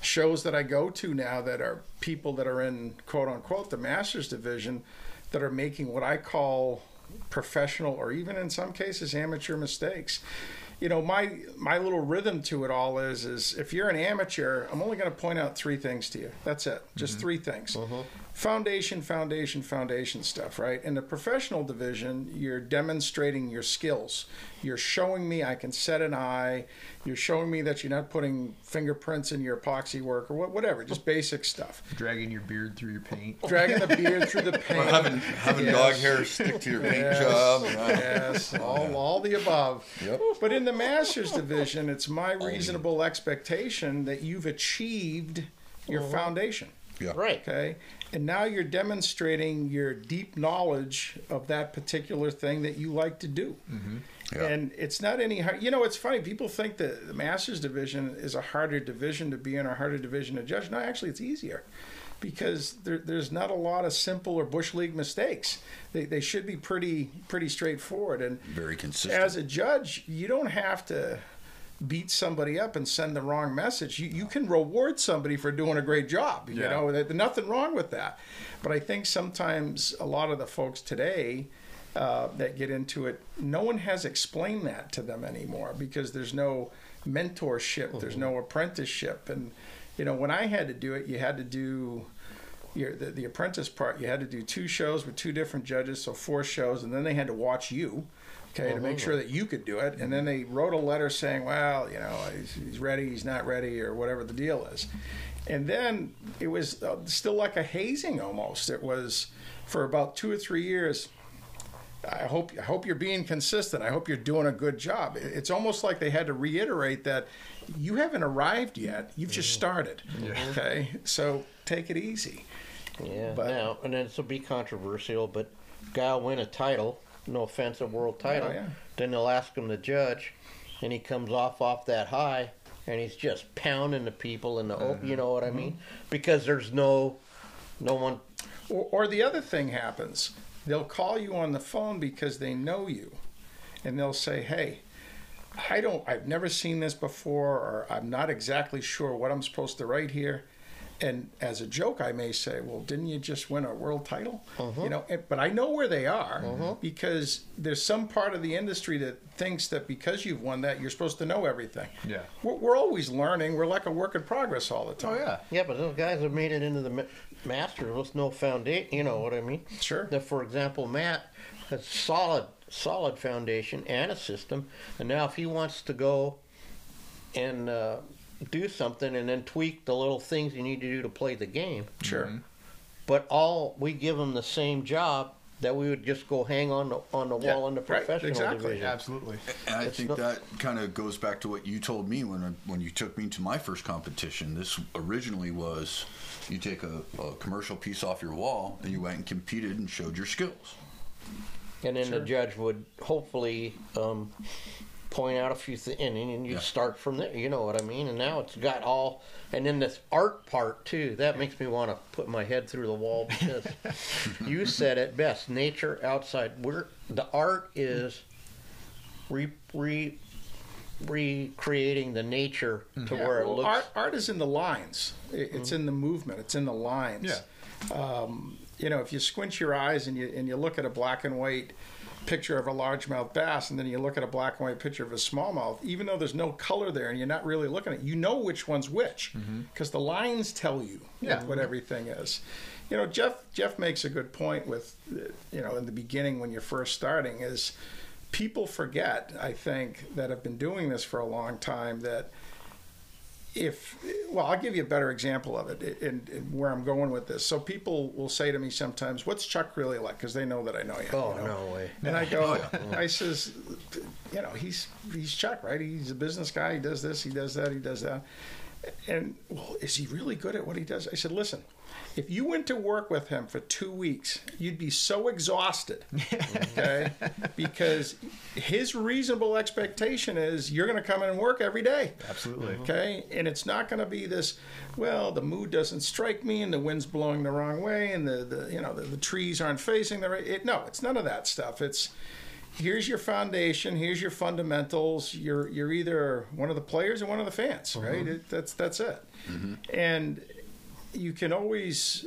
shows that I go to now that are people that are in quote unquote the masters division that are making what I call professional or even in some cases amateur mistakes. You know, my my little rhythm to it all is is if you're an amateur, I'm only going to point out three things to you. That's it. Just mm-hmm. three things. Mm-hmm. Foundation, foundation, foundation stuff, right? In the professional division, you're demonstrating your skills. You're showing me I can set an eye. You're showing me that you're not putting fingerprints in your epoxy work or what, whatever, just basic stuff. Dragging your beard through your paint. Dragging the beard through the (laughs) paint. having having Yes. dog hair stick to your paint Yes, job. yes, all, all the above. Yep. But in the Masters division, it's my reasonable expectation that you've achieved your uh-huh. foundation. yeah. Right. Okay. And now you're demonstrating your deep knowledge of that particular thing that you like to do. Mm-hmm. Yeah. And it's not any hard. You know, it's funny. People think that the Masters division is a harder division to be in or harder division to judge. No, actually, it's easier because there, there's not a lot of simple or bush league mistakes. They, they should be pretty pretty straightforward. And Very consistent. as a judge, you don't have to beat somebody up and send the wrong message. You, you can reward somebody for doing a great job. You Yeah. know, there's nothing wrong with that. But I think sometimes a lot of the folks today uh, that get into it, no one has explained that to them anymore because there's no mentorship, there's no apprenticeship. And, you know, when I had to do it, you had to do your the, the apprentice part you had to do two shows with two different judges so four shows and then they had to watch you okay to make sure that you could do it and then they wrote a letter saying well you know he's, he's ready he's not ready or whatever the deal is and then it was uh, still like a hazing almost it was for about two or three years I hope I hope you're being consistent. I hope you're doing a good job. It's almost like they had to reiterate that you haven't arrived yet. You've just started. Okay, so take it easy. Yeah. But- now, and then this will be controversial, but guy win a title. No offense, a world title. Oh, yeah. Then they'll ask him to judge, and he comes off off that high, and he's just pounding the people in the Mm-hmm. open. You know what I mean? Because there's no, no one. Or, or the other thing happens. They'll call you on the phone because they know you, and they'll say, "Hey, I don't. I've never seen this before, or I'm not exactly sure what I'm supposed to write here." And as a joke, I may say, "Well, didn't you just win a world title?" You know, but I know where they are because there's some part of the industry that thinks that because you've won that, you're supposed to know everything. Yeah. we're, we're always learning. We're like a work in progress all the time. Oh yeah. Yeah, but those guys have made it into the ma- Masters with no foundation. You know what I mean? Sure. That, for example, Matt has solid, solid foundation and a system, and now if he wants to go and uh, do something and then tweak the little things you need to do to play the game, Sure. but all we give them the same job that we would just go hang on the on the Yeah, wall in the professional right, professional exactly, division. Absolutely. And I It's think not- that kind of goes back to what you told me when I, when you took me to my first competition. This originally was you take a, a commercial piece off your wall and you went and competed and showed your skills. And then the judge would hopefully um, point out a few things, and then you Yeah. start from there. You know what I mean? And now it's got all, and then this art part too. That makes me want to put my head through the wall because (laughs) you said it best: nature outside. We're the art is re re recreating the nature to Yeah, where it well, looks. art, art is in the lines. It- It's in the movement. It's in the lines. Yeah. Um, you know, if you squint your eyes and you and you look at a black and white picture of a largemouth bass, and then you look at a black and white picture of a smallmouth, even though there's no color there and you're not really looking at, it, you know which one's which mm-hmm. because the lines tell you Yeah. what, everything is. You know, Jeff Jeff makes a good point with, you know, in the beginning when you're first starting is people forget, I think, that have been doing this for a long time that if well i'll give you a better example of it and, where i'm going with this. So people will say to me sometimes what's chuck really like? Because they know that i know you oh you know? no way! and i go (laughs) (laughs) i says you know he's he's chuck right? He's a business guy. He does this he does that he does that. And well is he really good at what he does? I said listen If you went to work with him for two weeks, you'd be so exhausted. Okay, (laughs) because his reasonable expectation is you're going to come in and work every day. Absolutely. Okay, and it's not going to be this. Well, the mood doesn't strike me, and the wind's blowing the wrong way, and the, the you know the, the trees aren't facing the right. It, no, it's none of that stuff. It's here's your foundation, here's your fundamentals. You're you're either one of the players or one of the fans, right? Mm-hmm. It, that's that's it. Mm-hmm. And you can always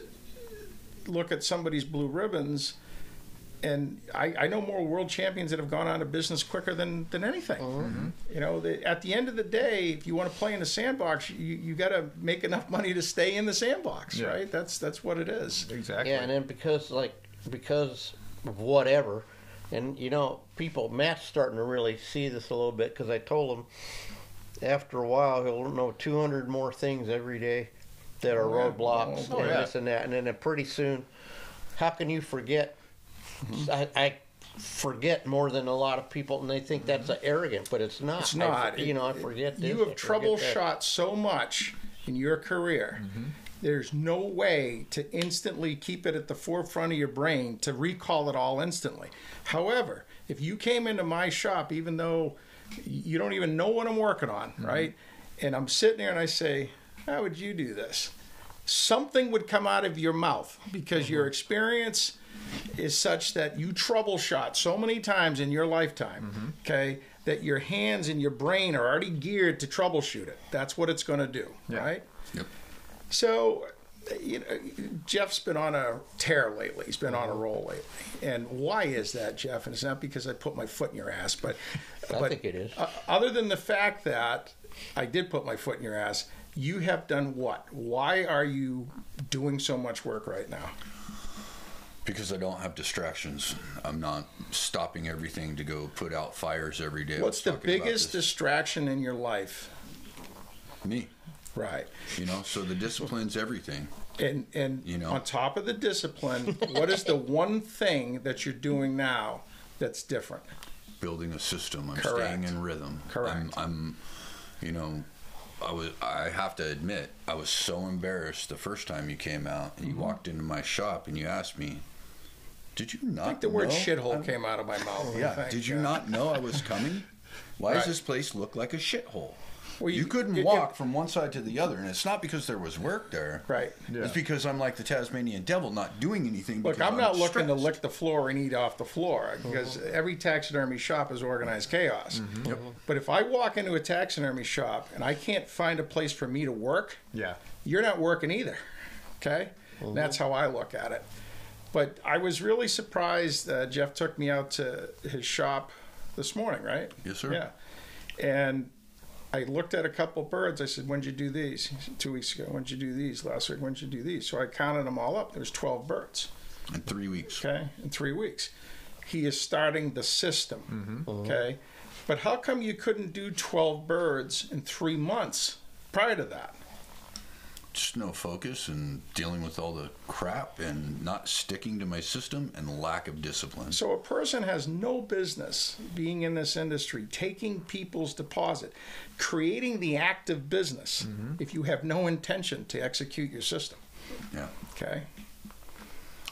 look at somebody's blue ribbons. And I, I know more world champions that have gone out of business quicker than, than anything. Mm-hmm. Mm-hmm. You know, the, at the end of the day, if you want to play in the sandbox, you, you got to make enough (laughs) money to stay in the sandbox, Yeah. right? That's that's what it is. Exactly. Yeah, and then because like because of whatever, and you know, people Matt's starting to really see this a little bit because I told him after a while he'll know 200 more things every day that are Oh, roadblocks Oh, and yeah. this and that, and then uh, pretty soon, how can you forget? Mm-hmm. I, I forget more than a lot of people, and they think that's mm-hmm. arrogant, but it's not. It's I not. for- you know, I forget this. You have troubleshot so much in your career. Mm-hmm. There's no way to instantly keep it at the forefront of your brain to recall it all instantly. However, if you came into my shop, even though you don't even know what I'm working on, right? And I'm sitting there and I say, How would you do this? Something would come out of your mouth because your experience is such that you troubleshot so many times in your lifetime, okay, that your hands and your brain are already geared to troubleshoot it. That's what it's going to do, Yeah. right? Yep. So, you know, Jeff's been on a tear lately. He's been on a roll lately. And why is that, Jeff? And it's not because I put my foot in your ass, but, I but think it is. uh, other than the fact that I did put my foot in your ass, you have done what? Why are you doing so much work right now? Because I don't have distractions. I'm not stopping everything to go put out fires every day. What's the biggest distraction in your life? Me. Right. You know, so the discipline's everything. And and You know. on top of the discipline, what is the (laughs) one thing that you're doing now that's different? building a system. I'm Correct. staying in rhythm. Correct. I'm, I'm, you know, I was. I have to admit, I was so embarrassed the first time you came out and you Mm-hmm. walked into my shop and you asked me, "Did you not?" I think the word know shithole I'm-" came out of my mouth. (laughs) Yeah. (laughs) Did you not know I was coming? Why Right. does this place look like a shithole? Well, you, you- couldn't it- walk it- from one side to the other, and it's not because there was work there. Right. Yeah. It's because I'm like the Tasmanian devil, not doing anything. Look, because I'm not looking to lick the floor and eat off the floor because Mm-hmm. every taxidermy shop is organized chaos. Yep. But if I walk into a taxidermy shop and I can't find a place for me to work, Yeah. you're not working either. Okay? And That's how I look at it. But I was really surprised. Uh, Jeff took me out to his shop this morning, right? Yes, sir. Yeah. And I looked at a couple birds. I said, "When'd you do these?" Said, Two weeks ago. When'd you do these? Last week. When'd you do these? So I counted them all up. There was twelve birds. in three weeks. Okay, in three weeks, he is starting the system. Mm-hmm. Okay, but how come you couldn't do twelve birds in three months prior to that? Just no focus and dealing with all the crap and not sticking to my system and lack of discipline. So a person has no business being in this industry, taking people's deposit, creating the active business mm-hmm. if you have no intention to execute your system. Yeah. Okay.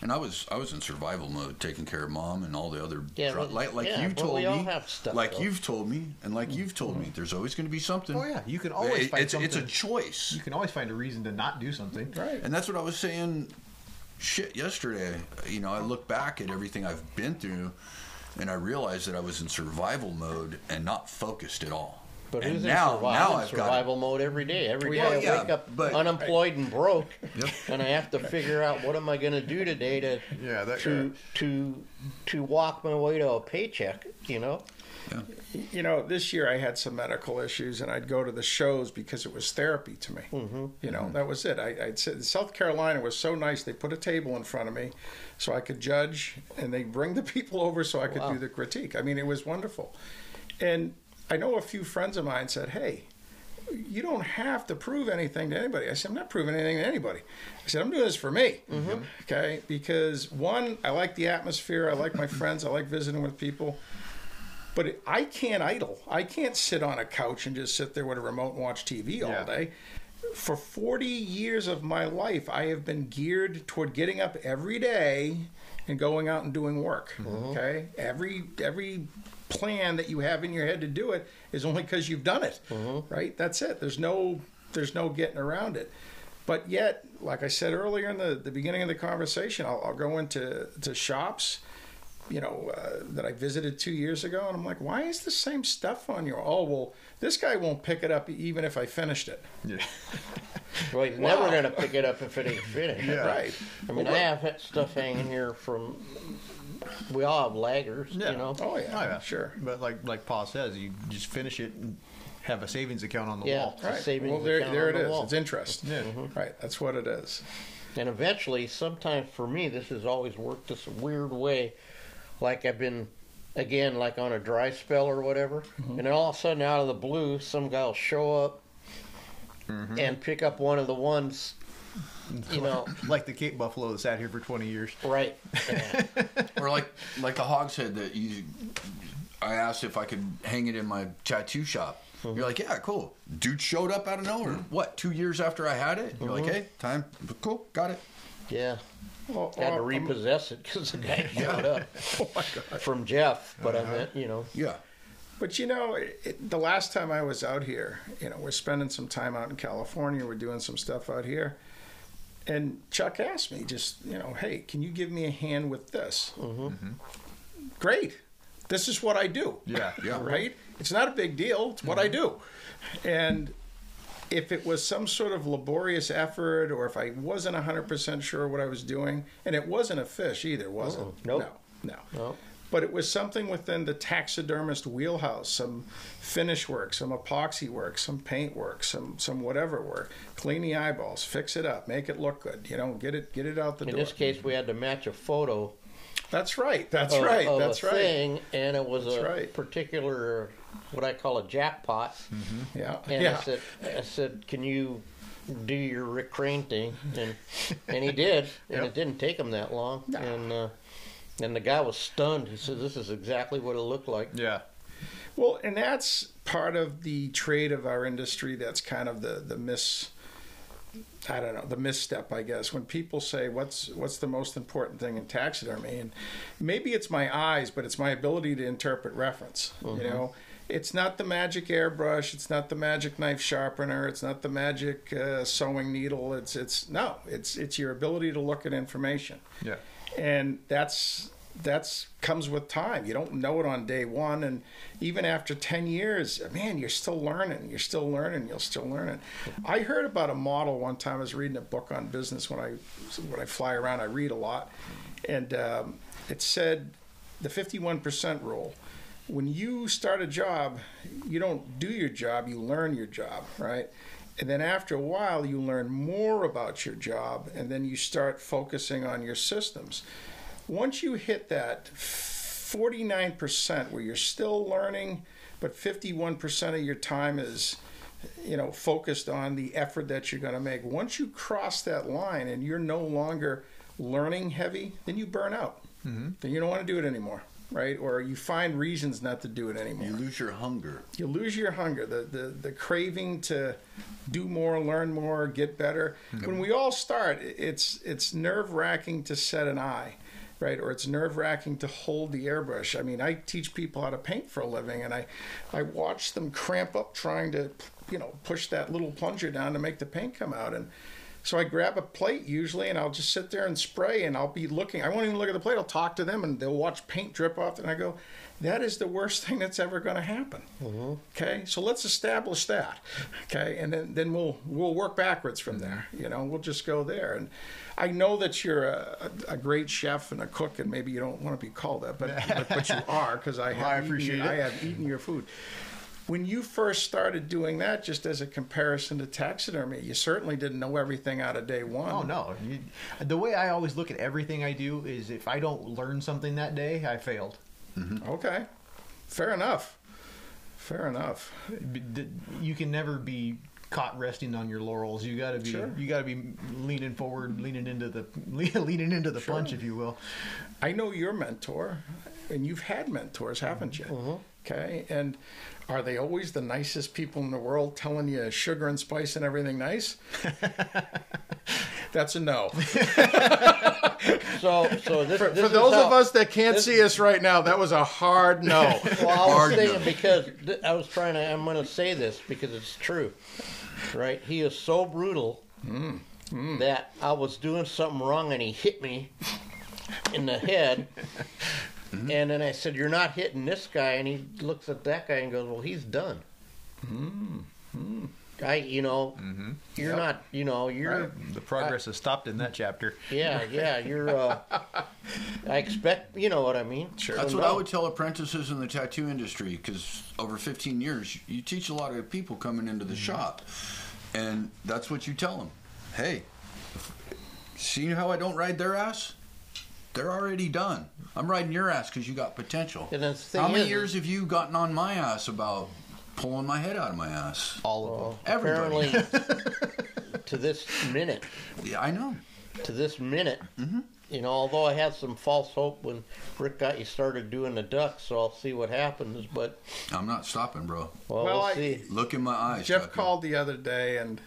And I was I was in survival mode, taking care of mom and all the other Yeah, dr- but- like like yeah, you but told we all me, have stuff, like though. you've told me, and like mm-hmm. you've told me. There's always going to be something. Oh yeah. You can always It- find it's something. it's a choice, you can always find a reason to not do something. Right. and that's what I was saying. Shit, yesterday, you know, I look back at everything I've been through, and I realized that I was in survival mode and not focused at all. But and who's now, in survival, now I've got survival mode every day? Every day Well, I yeah, wake up but- unemployed and broke, (laughs) Yep. and I have to figure out what am I going to do today to Yeah, that to to to walk my way to a paycheck. You know, You know, this year I had some medical issues, and I'd go to the shows because it was therapy to me. Mm-hmm. You know, that was it. I, I'd sit. South Carolina was so nice. They put a table in front of me, so I could judge, and they bring the (laughs) people over so I could Wow. do the critique. I mean, it was wonderful. And I know a few friends of mine said, "Hey." You don't have to prove anything to anybody. I said, I'm not proving anything to anybody. I said, I'm doing this for me. Mm-hmm. Okay. Because one, I like the atmosphere. I like my friends. I like visiting with people. But I can't idle. I can't sit on a couch and just sit there with a remote and watch TV all Yeah. day. for 40 years of my life, I have been geared toward getting up every day and going out and doing work. Mm-hmm. Okay, every every plan that you have in your head to do it is only because you've done it. Right? That's it. There's no there's no getting around it. But yet, like I said earlier in the, the beginning of the conversation, I'll, I'll go into to shops you know, uh, that I visited two years ago, and I'm like, why is the same stuff on your? Oh, well, this guy won't pick it up even if I finished it. Yeah. (laughs) Well, he's never going to pick it up if it ain't finished. Yeah. Right. I mean, I have had stuff hanging here from. We all have laggers, Yeah. you know. Oh yeah. Oh, yeah. Sure. But like like Paul says, you just finish it and have a savings account on the Yeah. wall. It's a Right. savings well, there, account there on it the is. wall. It's interest. Yeah. Mm-hmm. Right. That's what it is. And eventually, sometimes for me, this has always worked this weird way. Like I've been, again, like on a dry spell or whatever, mm-hmm. and then all of a sudden, out of the blue, some guy will show up mm-hmm. and pick up one of the ones, you know, Like the Cape Buffalo that sat here for 20 years. right. Yeah. (laughs) Or like like the hogshead that you. I asked if I could hang it in my tattoo shop. Mm-hmm. You're like, yeah, cool. Dude showed up out of nowhere. Mm-hmm. What? Two years after I had it. You're like, mm-hmm. hey, time. Cool, got it. yeah. Well, Had to well, um, repossess it because the guy showed up (laughs) oh my God. from Jeff. But I uh-huh. meant, you know, Yeah. But you know, it, the last time I was out here, you know, we're spending some time out in California. We're doing some stuff out here. And Chuck asked me, just, you know, hey, can you give me a hand with this? Mm-hmm. Great. This is what I do. Yeah. Yeah. (laughs) Right? It's not a big deal. It's what I do. And if it was some sort of laborious effort or if I wasn't 100% sure what I was doing, and it wasn't a fish either, was it? Mm-mm. Nope. No, no. no. But it was something within the taxidermist wheelhouse, some finish work, some epoxy work, some paint work, some some whatever work. Clean the eyeballs, fix it up, make it look good. You know, get it get it out the In door. In this case, we had to match a photo That's right. That's of, right. of That's a right. thing, and it was That's a right. particular what I call a jackpot. Yeah. And yeah. I said, I said, can you do your Rick Krane thing? And and he did, and Yep. it didn't take him that long. No. And uh, and the guy was stunned. He said, "This is exactly what it looked like." Yeah. Well, and that's part of the trade of our industry. That's kind of the the miss. I don't know the misstep, I guess. When people say, "What's what's the most important thing in taxidermy?" and maybe it's my eyes, but it's my ability to interpret reference. You know, it's not the magic airbrush, it's not the magic knife sharpener, it's not the magic uh, sewing needle. It's it's no, it's it's your ability to look at information Yeah. And that's that's comes with time. You don't know it on day one. And even after 10 years man you're still learning. You're still learning. You're still learning i heard about a model one time. I was reading a book on business when i when i fly around. I read a lot. And um, it said the 51% rule. When you start a job you don't do your job. You learn your job right and then after a while, you learn more about your job, and then you start focusing on your systems. Once you hit that 49% where you're still learning, but 51% of your time is you know focused on the effort that you're going to make once you cross that line and you're no longer learning heavy then you burn out mm-hmm. then you don't want to do it anymore right or you find reasons not to do it anymore You lose your hunger. you lose your hunger, the, the, the craving to do more, learn more, get better. Hmm. When we all start, it's it's nerve wracking to set an eye, right? Or it's nerve wracking to hold the airbrush. I mean, I teach people how to paint for a living, and I I watch them cramp up trying to, you know, push that little plunger down to make the paint come out, and so I grab a plate usually, and I'll just sit there and spray, and I'll be looking. I won't even look at the plate. I'll talk to them, and they'll watch paint drip off, and I go, "That is the worst (laughs) thing that's ever going to happen." Mm-hmm. Okay, so let's establish that. Okay, and then then we'll we'll work backwards from there. Mm-hmm. You know, we'll just go there. And I know that you're a, a, great chef and a cook, and maybe you don't want to be called that, but (laughs) but, but you are because I have I eaten appreciate it. I have eaten your food. When you first started doing that, just as a comparison to taxidermy, you certainly didn't know everything out of day one. Oh no! You, the way I always look at everything I do is if I don't learn something that day, I failed. Mm-hmm. Okay, fair enough. Fair enough. You can never be caught resting on your laurels. You got to be Sure. you got to be leaning forward, leaning into the (laughs) leaning into the punch, if you will. I know your mentor, and you've had mentors, haven't you? Mm-hmm. Okay, and Are they always the nicest people in the world telling you sugar and spice and everything nice? (laughs) That's a no. (laughs) So, so this, For, this for is those how- of us that can't this- see us right now, that was a hard no. Well, I was Hard saying no. because th- I was trying to. I'm going to say this because it's true, right? He is so brutal mm, mm. that I was doing something wrong and he hit me in the head. (laughs) Mm-hmm. And then I said, "You're not hitting this guy." And he looks at that guy and goes, "Well, he's done." Mm-hmm. I, you know, mm-hmm. you're Yep. not, you know, you're, Right. The progress has stopped in that chapter. yeah, yeah, you're. uh (laughs) I expect, you know what I mean. Sure. That's So what I would tell apprentices in the tattoo industry because over 15 years, you teach a lot of people coming into the shop, and that's what you tell them. Hey, see how I don't ride their ass? They're already done. I'm riding your ass because you got potential. And the thing How many is- years have you gotten on my ass about pulling my head out of my ass? All of them. Everybody. apparently, (laughs) to this minute, Yeah, I know. to this minute, Mm-hmm. you know, although I had some false hope when Rick got you started doing the ducks, so I'll see what happens. But I'm not stopping, bro. well, Well, we'll I- see. Look in my eyes. Jeff Chucky. called the other day and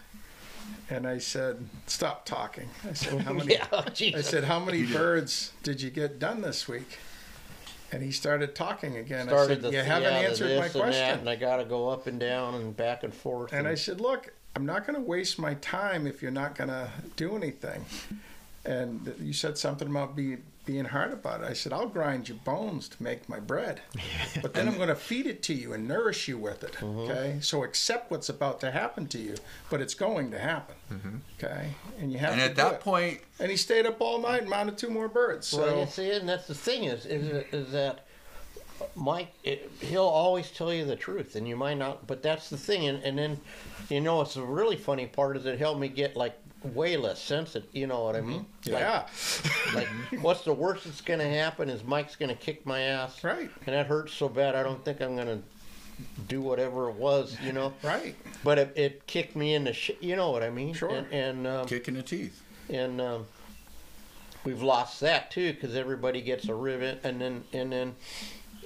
and I said, "Stop talking." I said, "How (laughs) many?" yeah, oh, I said, "How many birds did you get done this week?" And he started talking again. I started said, the "You haven't yeah, answered my and that, question." and I got to go up and down and back and forth. And I said, "Look, I'm not going to waste my time if you're not going to do anything." And you said something about be, being hard about it. I said, "I'll grind your bones to make my bread, (laughs) but then I'm going to feed it to you and nourish you with it. Mm-hmm. Okay, so accept what's about to happen to you, but it's going to happen. Okay, and you have And to at do that it. point, And he stayed up all night and mounted two more birds. So Well, you see, and that's the thing is, is, is that Mike, it, he'll always tell you the truth, and you might not. But that's the thing, and, and then, you know, it's a really funny part is it helped me get like way less sensitive. You know what I mean? yeah, Like, (laughs) like what's the worst that's going to happen is Mike's going to kick my ass, right, and that hurts so bad. I don't think I'm going to do whatever it was, you know. (laughs) right. But it, it kicked me in the sh- you know what I mean? Sure. And, and um, kicking the teeth. and um, we've lost that too because everybody gets a rivet and then and then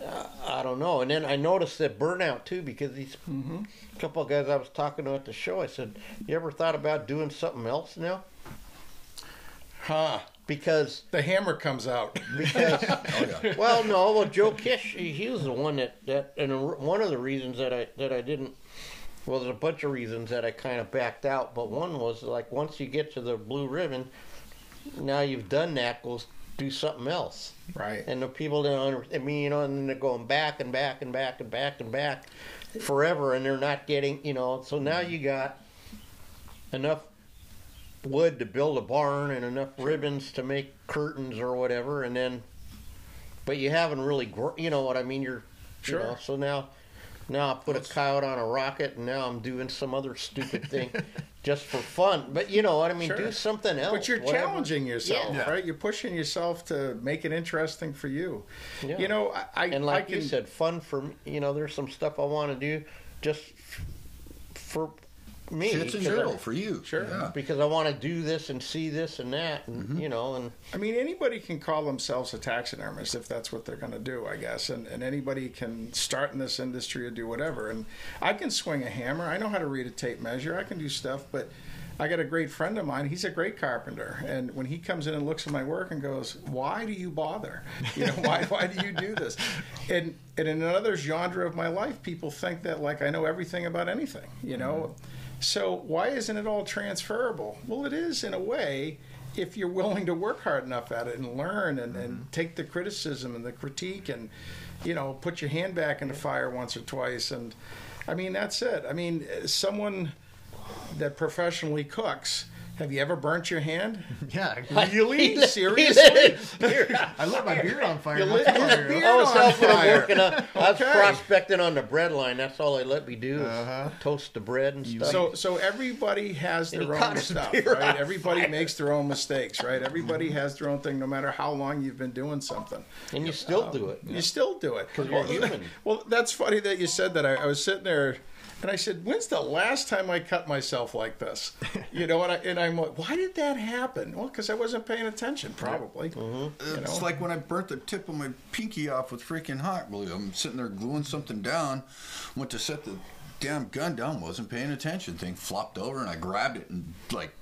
uh, I don't know and then I noticed that burnout too because these Mm-hmm. couple of guys I was talking to at the show I said you ever thought about doing something else now Huh. because The hammer comes out. (laughs) because (laughs) Oh yeah. well no well Joe Kish he, he was the one that that and one of the reasons that I that I didn't well there's a bunch of reasons that I kind of backed out but one was like once you get to the blue ribbon now you've done that go do something else right. and the people don't I mean you know and then they're going back and back and back and back and back forever and they're not getting you know so now you got enough wood to build a barn and enough ribbons to make curtains or whatever and then but you haven't really gr- you know what I mean you're Sure. you know, so now now I put a coyote on a rocket and now I'm doing some other stupid thing (laughs) just for fun but you know what I mean Sure. do something else But you're whatever. challenging yourself, Yeah. right? You're pushing yourself to make it interesting for you. Yeah. You know, I, and like I can, you said, fun for. You know, there's some stuff I want to do just for me It's and because I- for you. Sure. Yeah. because I want to do this and see this and that, and Mm-hmm. you know, and I mean, anybody can call themselves a taxidermist if that's what they're going to do, I guess. And, and anybody can start in this industry or do whatever. And I can swing a hammer. I know how to read a tape measure. I can do stuff, but I got a great friend of mine. He's a great carpenter. And when he comes in and looks at my work and goes, Why do you bother? You know, why, why do you do this? (laughs) And, and in another genre of my life, people think that, like, I know everything about anything, you know? So why isn't it all transferable? Well, it is in a way if you're willing to work hard enough at it and learn and, and mm-hmm. take the criticism and the critique and you know put your hand back in the fire once or twice and i mean that's it i mean someone that professionally cooks have you ever burnt your hand (laughs) Yeah, (laughs) really He seriously lit his beer. (laughs) I lit my beard on fire. You my lit his fire. beard I was on helping him fire. working on. I was Okay. prospecting on the bread line. That's all they let me do. is Uh-huh. Toast the bread and stuff. So, so everybody has And he their caught own his stuff, beer right? on Everybody fire. makes their own mistakes, right? Everybody has their own thing, no matter how long you've been doing something. and you still do it. You still do it. 'Cause you're well, human. Well, that's funny that you said that. I, I was sitting there and I said, "When's the last time I cut myself like this?" (laughs) You know, and I and I I'm like, why did that happen? Well, because I wasn't paying attention, probably. Mm-hmm. You It's know? like when I burnt the tip of my pinky off with freaking hot glue. I'm sitting there gluing something down, went to set the damn gun down, wasn't paying attention. Thing flopped over, and I grabbed it and like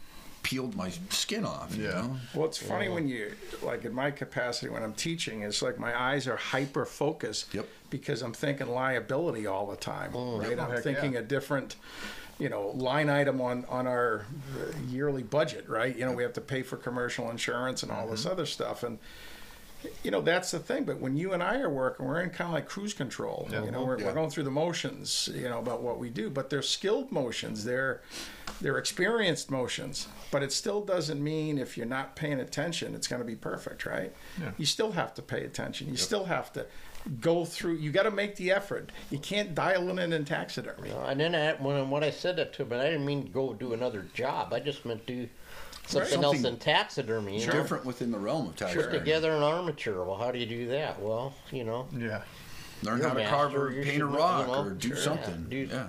peeled my skin off. You Yeah. know? Well, it's funny when you, like in my capacity when I'm teaching, it's like my eyes are hyper focused Yep. because I'm thinking liability all the time, Oh, right? I'm thinking yeah. a different, you know, line item on, on our uh, yearly budget, right? You know, we have to pay for commercial insurance and all this other stuff. And, you know, that's the thing. But when you and I are working, we're in kind of like cruise control. You know, we're, Yeah. we're going through the motions, you know, about what we do. But they're skilled motions. They're they're experienced motions. But it still doesn't mean if you're not paying attention, it's going to be perfect, right? Yeah. You still have to pay attention. You still have to go through. You got to make the effort. You can't dial in and taxidermy. No, and then I, when when I said that to him, I didn't mean go do another job. I just meant do something else Something in taxidermy. You know? Different within the realm of taxidermy. Put together an armature. Well, how do you do that? Well, you know, Yeah. Learn how a to carve or paint a rock you know. or do Sure. something. Yeah, dude. Yeah.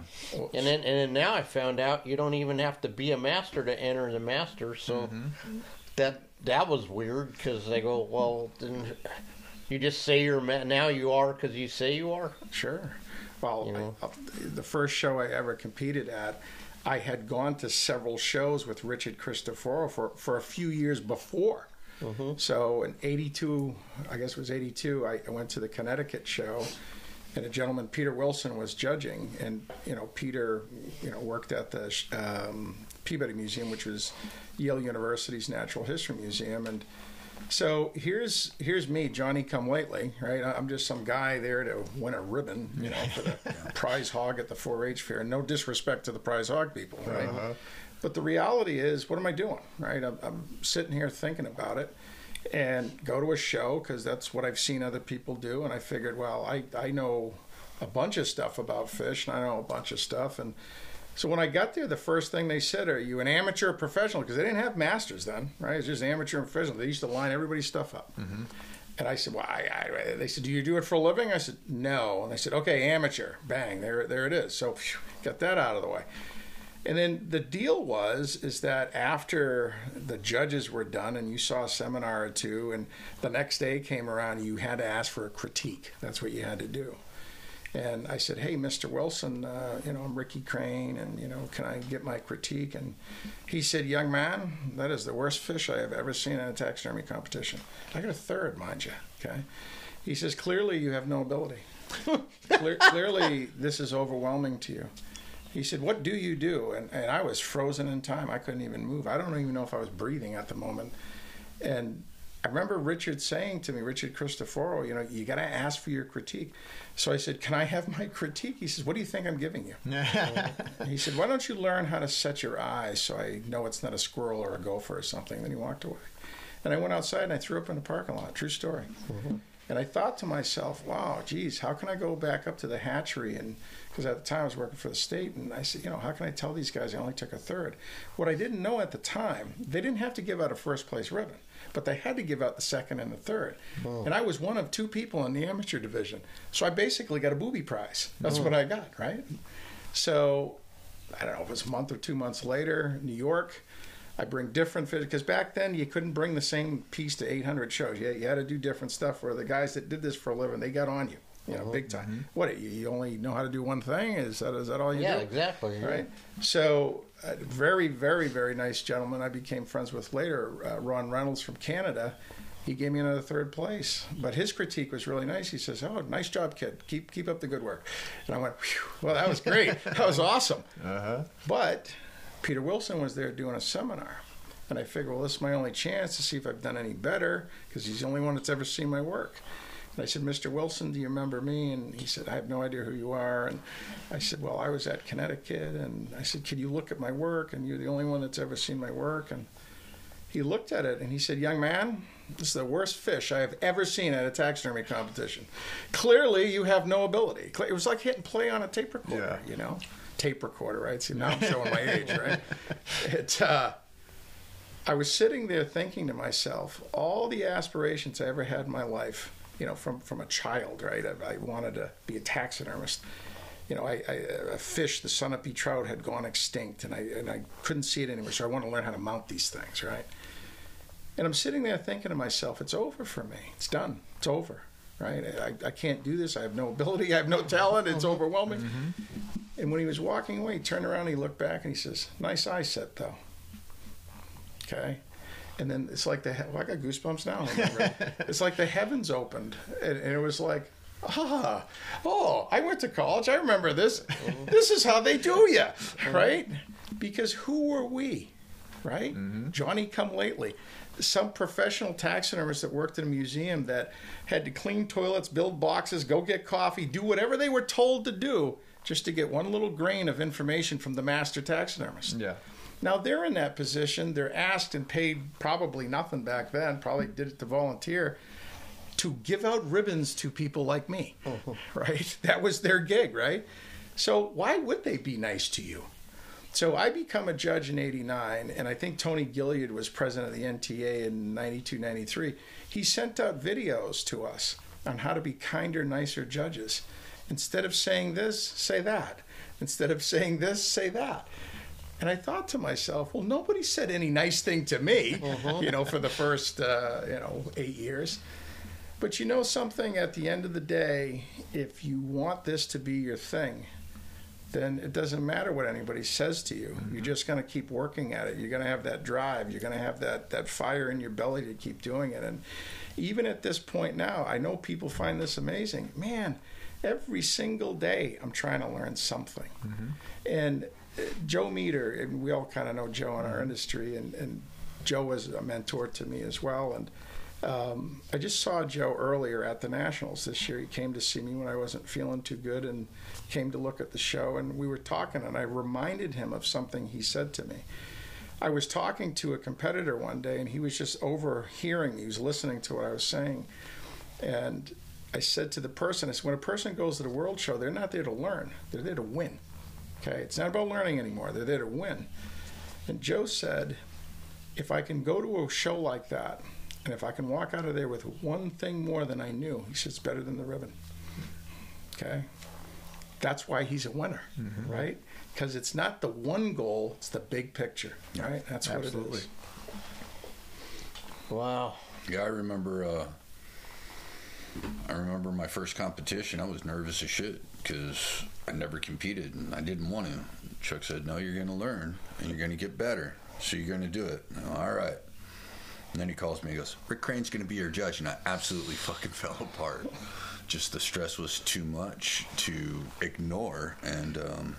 and then and then now I found out you don't even have to be a master to enter the master. So Mm-hmm. that that was weird because they go, well, then you just say you're ma- now you are because you say you are. Sure. Well, You know? I- the first show I ever competed at, I had gone to several shows with Richard Cristoforo for, for a few years before. So in 82, I guess it was 82, I, I went to the Connecticut show and a gentleman, Peter Wilson, was judging. And, you know, Peter, you know, worked at the um, Peabody Museum, which was Yale University's Natural History Museum. And so here's here's me, Johnny Come Lately, right? I'm just some guy there to win a ribbon, you know, for the (laughs) prize hog at the 4-H fair. No disrespect to the prize hog people, right? Uh-huh. But the reality is, what am I doing, right? I'm, I'm sitting here thinking about it, and go to a show because that's what I've seen other people do, and I figured, well, I I know a bunch of stuff about fish, and I know a bunch of stuff, and so when I got there, the first thing they said, "Are you an amateur or professional?" Because they didn't have masters then, right? It's just amateur and professional. They used to line everybody's stuff up. Mm-hmm. And I said, "Well," I, I, they said, "Do you do it for a living?" I said, "No." And they said, "Okay, amateur." Bang, there, there it is. So, phew, got that out of the way. And then the deal was is that after the judges were done and you saw a seminar or two, and the next day came around, you had to ask for a critique. That's what you had to do. And I said, "Hey, Mr. Wilson, uh, you know, I'm Ricky Krane, and you know, can I get my critique?" And he said, "Young man, that is the worst fish I have ever seen in a taxidermy competition. I got a third, mind you. Okay." He says, "Clearly, you have no ability. (laughs) Clear, clearly, this is overwhelming to you." He said, "What do you do?" And, and I was frozen in time. I couldn't even move. I don't even know if I was breathing at the moment. And I remember Richard saying to me, Richard Cristoforo, you know, you got to ask for your critique. So I said, "Can I have my critique?" He says, "What do you think I'm giving you?" (laughs) he said, "Why don't you learn how to set your eyes so I know it's not a squirrel or a gopher or something?" Then he walked away. And I went outside and I threw up in the parking lot. True story. Mm-hmm. And I thought to myself, wow, geez, how can I go back up to the hatchery? And because at the time I was working for the state, and I said, you know, how can I tell these guys I only took a third? What I didn't know at the time, they didn't have to give out a first place ribbon, but they had to give out the second and the third. And I was one of two people in the amateur division. So I basically got a booby prize. That's what I got, right? So I don't know, if it was a month or two months later, New York. I bring different fish because back then you couldn't bring the same piece to 800 shows. You, you had to do different stuff. Where the guys that did this for a living, they got on you, you know, big time. What you, only know how to do one thing? Is that is that all you yeah, do? exactly. yeah. Right. So, a very, very, very nice gentleman I became friends with later, uh, Ron Reynolds from Canada. He gave me another third place, but his critique was really nice. He says, "Oh, nice job, kid. Keep keep up the good work." And I went, "Well, that was great. (laughs) that was awesome." Uh-huh. But Peter Wilson was there doing a seminar. And I figured, well, this is my only chance to see if I've done any better because he's the only one that's ever seen my work. I said, Mr. Wilson, do you remember me? And he said, I have no idea who you are. And I said, Well, I was at Connecticut. And I said, Can you look at my work? And you're the only one that's ever seen my work. And he looked at it and he said, Young man, this is the worst fish I have ever seen at a taxidermy competition. Clearly, you have no ability. It was like hitting play on a tape recorder, Yeah. you know? Tape recorder, right? See, now I'm showing my age, right? (laughs) It, uh, I was sitting there thinking to myself, all the aspirations I ever had in my life, you know, from, from a child, right? I, I wanted to be a taxidermist. you know, I, I, a fish, the sunapee trout, had gone extinct, and I and I couldn't see it anymore. So I want to learn how to mount these things, right? And I'm sitting there thinking to myself, it's over for me. It's done. It's over, right? I, I can't do this. I have no ability. I have no talent. It's mm-hmm. overwhelming. Mm-hmm. And when he was walking away, he turned around, he looked back, and he says, "Nice eye set, though." Okay. And then it's like the he- well, I got goosebumps now. (laughs) it's like the heavens opened, and, and it was like, ah, oh, I went to college. I remember this. This is how they do (laughs) you, right? Because who were we, right? Johnny come lately. Some professional taxidermists that worked in a museum that had to clean toilets, build boxes, go get coffee, do whatever they were told to do just to get one little grain of information from the master taxidermist. Yeah. Now they're in that position. They're asked and paid probably nothing back then. Probably did it to volunteer to give out ribbons to people like me, (laughs) right? That was their gig, right? So why would they be nice to you? So I become a judge in 89, and I think Tony Gilliard was president of the NTA in 92, 93. He sent out videos to us on how to be kinder, nicer judges. Instead of saying this, say that. Instead of saying this, say that. And I thought to myself, well, nobody said any nice thing to me, you know, for the first, uh, you know, eight years. But you know something, at the end of the day, if you want this to be your thing, then it doesn't matter what anybody says to you. You're just going to keep working at it. You're going to have that drive. You're going to have that, that fire in your belly to keep doing it. And even at this point now, I know people find this amazing. Man, every single day I'm trying to learn something. And uh, Joe Meter, and we all kind of know Joe in our industry, and, and Joe was a mentor to me as well. And um, I just saw Joe earlier at the Nationals this year. He came to see me when I wasn't feeling too good and came to look at the show. And we were talking, and I reminded him of something he said to me. I was talking to a competitor one day, and he was just overhearing. He was listening to what I was saying. And I said to the person, I said, when a person goes to the World Show, they're not there to learn, they're there to win. Okay? It's not about learning anymore, they're there to win. And Joe said, if I can go to a show like that, and if I can walk out of there with one thing more than I knew, he said, it's better than the ribbon. Okay? That's why he's a winner, right? Because it's not the one goal, it's the big picture, right? That's what Absolutely. it is. Wow. Yeah, I remember. Uh, I remember my first competition. I was nervous as shit because I never competed and I didn't want to. Chuck said, "No, you're going to learn and you're going to get better. So you're going to do it." And All right. And then he calls me. He goes, "Rick Krane's going to be your judge," and I absolutely (laughs) fucking fell apart. Just the stress was too much to ignore, and um,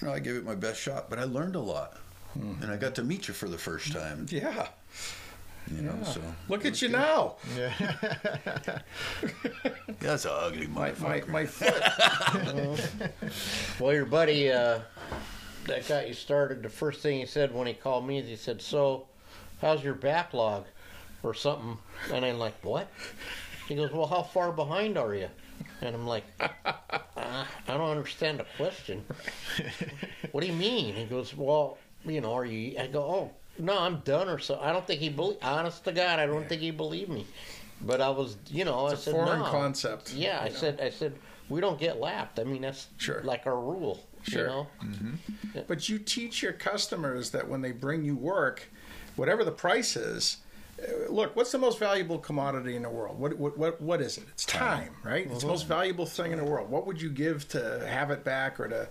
you know, I gave it my best shot. But I learned a lot, and I got to meet you for the first time. Yeah. You know, yeah. so Look at you now. Yeah. (laughs) (laughs) that's an ugly My, motherfucker. my, my (laughs) foot. Well, your buddy uh, that got you started, the first thing he said when he called me is he said, So, how's your backlog? Or something. And I'm like, What? He goes, Well, how far behind are you? And I'm like, uh, I don't understand the question. what do you mean? He goes, Well, you know, are you. I go, Oh, no, I'm done or so. I don't think he believe. Honest to God, I don't think he believed me. But I was, you know, I It's a said, foreign no. concept. Yeah, I know. said, I said, we don't get lapped. I mean, that's Sure. like our rule. Sure. You know? But you teach your customers that when they bring you work, whatever the price is, uh, look, what's the most valuable commodity in the world? What what what, what is it? It's time, right? It's the most valuable thing in the world. What would you give to have it back or to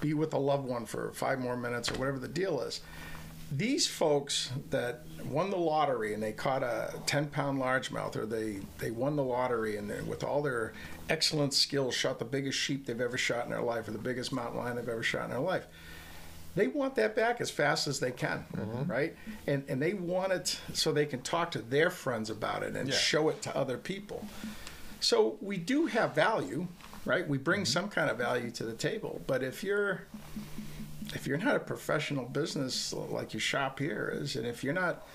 be with a loved one for five more minutes or whatever the deal is? These folks that won the lottery and they caught a 10 pound largemouth or they, they won the lottery and they, with all their excellent skills shot the biggest sheep they've ever shot in their life or the biggest mountain lion they've ever shot in their life they want that back as fast as they can, mm-hmm. right? And and they want it so they can talk to their friends about it and Yeah. show it to other people. So we do have value, right? We bring mm-hmm. some kind of value to the table. But if you're if you're not a professional business like your shop here is, and if you're not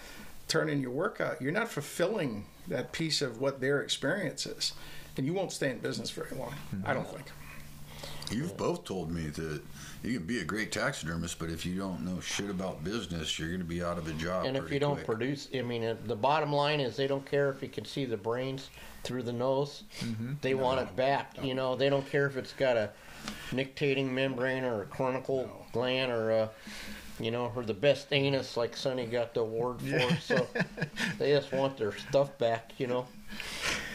turning your work out, you're not fulfilling that piece of what their experience is, and you won't stay in business very long. I don't think. You've both told me that you can be a great taxidermist, but if you don't know shit about business, you're going to be out of a job. And if you don't quick. produce, I mean, uh, the bottom line is they don't care if you can see the brains through the nose. Mm-hmm. They want it back. You know, they don't care if it's got a nictitating membrane or a cornical gland or a, you know, or the best anus like Sonny got the award for. So they just want their stuff back. You know.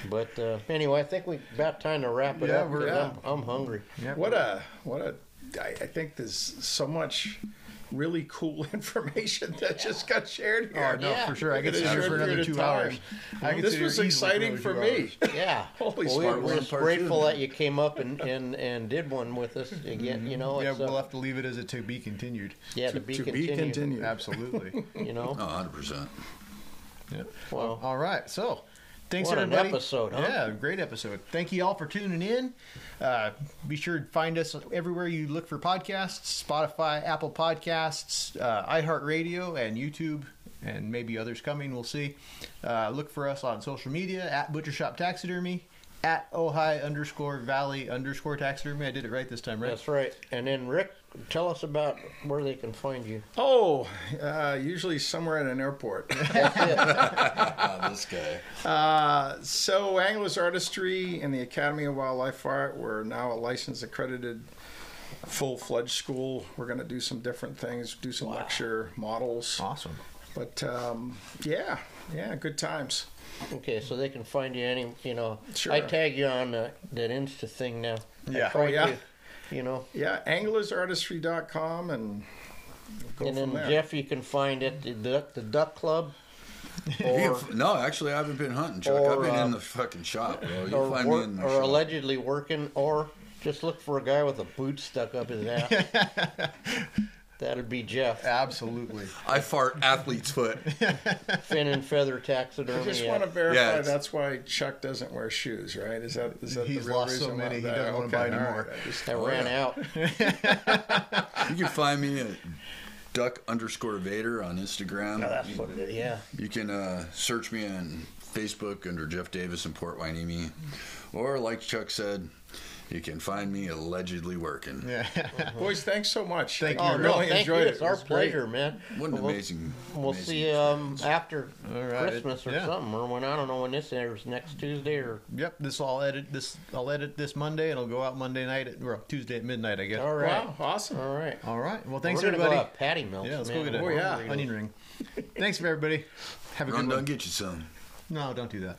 But uh, anyway, I think we about time to wrap it Yeah, up. we're- because I'm, I'm hungry. Yep. What a what a! I, I think there's so much really cool (laughs) information that just got shared here. Oh, here. no, Yeah. for sure. I In could a sit here short for another period of two time. hours. I This was exciting for another me. (laughs) Yeah. Holy well, we, smart we're one, just grateful that (laughs) you came up and, and, and did one with us again. You know, Yeah, we'll uh, have to leave it as a to be continued. yeah, to, To, be, to be continued, continued. Absolutely. You know, Oh, 100%. Yep. well, All right. So, thanks What an everybody. episode, huh? Yeah, great episode. Thank you all for tuning in. Uh, be sure to find us everywhere you look for podcasts: Spotify, Apple Podcasts, uh, iHeartRadio, and YouTube, and maybe others coming. We'll see. Uh, look for us on social media at Butcher Shop Taxidermy, at Ojai underscore Valley underscore Taxidermy. I did it right this time, right? that's right. And then Rick, tell us about where they can find you. Oh, uh, usually somewhere at an airport. (laughs) (laughs) This guy. Uh, so, Anglers Artistry and the Academy of Wildlife Art, we're now a licensed, accredited, full fledged school. We're going to do some different things, do some lecture models. Awesome. But um, yeah, yeah, good times. Okay, so they can find you any. You know, Sure. I tag you on uh, that Insta thing now. Yeah. I Oh, yeah. to, you know, Yeah, anglersartistry.com and go and from then there. Jeff, you can find at the Duck, the Duck Club. (laughs) Or, can- no, actually, I haven't been hunting, Chuck. or, I've been uh, in the fucking shop, bro. You'll find wor- me in the or shop. allegedly working, or just look for a guy with a boot stuck up his ass. (laughs) That'd be Jeff. Absolutely. (laughs) I fart athlete's foot. (laughs) Fin and feather taxidermy. I just want to verify Yeah, it's- that's why Chuck doesn't wear shoes, right? Is that is that He's the real lost so reason many, why he doesn't wanna okay, buy all anymore. right, I just- I ran out. (laughs) You can find me at duck underscore Vader on Instagram. That's what it is. Yeah. You can uh, search me on Facebook under Jeff Davis in Port Hueneme. Or, like Chuck said, you can find me allegedly working. Yeah. (laughs) Boys, thanks so much. Thank I you. Oh really no, thank you. enjoyed it. It's It our was great. pleasure, man. What an We'll- amazing. We'll amazing see you um, after All right. Christmas or Yeah. something, or when I don't know when this airs next Tuesday or. Yep, this I'll edit this. I'll edit this Monday, and it'll go out Monday night at or Tuesday at midnight, I guess. All right, Wow, awesome. all right. All right. Well, thanks We're gonna everybody. Go have patty melts. yeah, let's man. go get a Oh, yeah. onion ring. thanks for everybody. Have a Run good down, one. get you some. No, don't do that.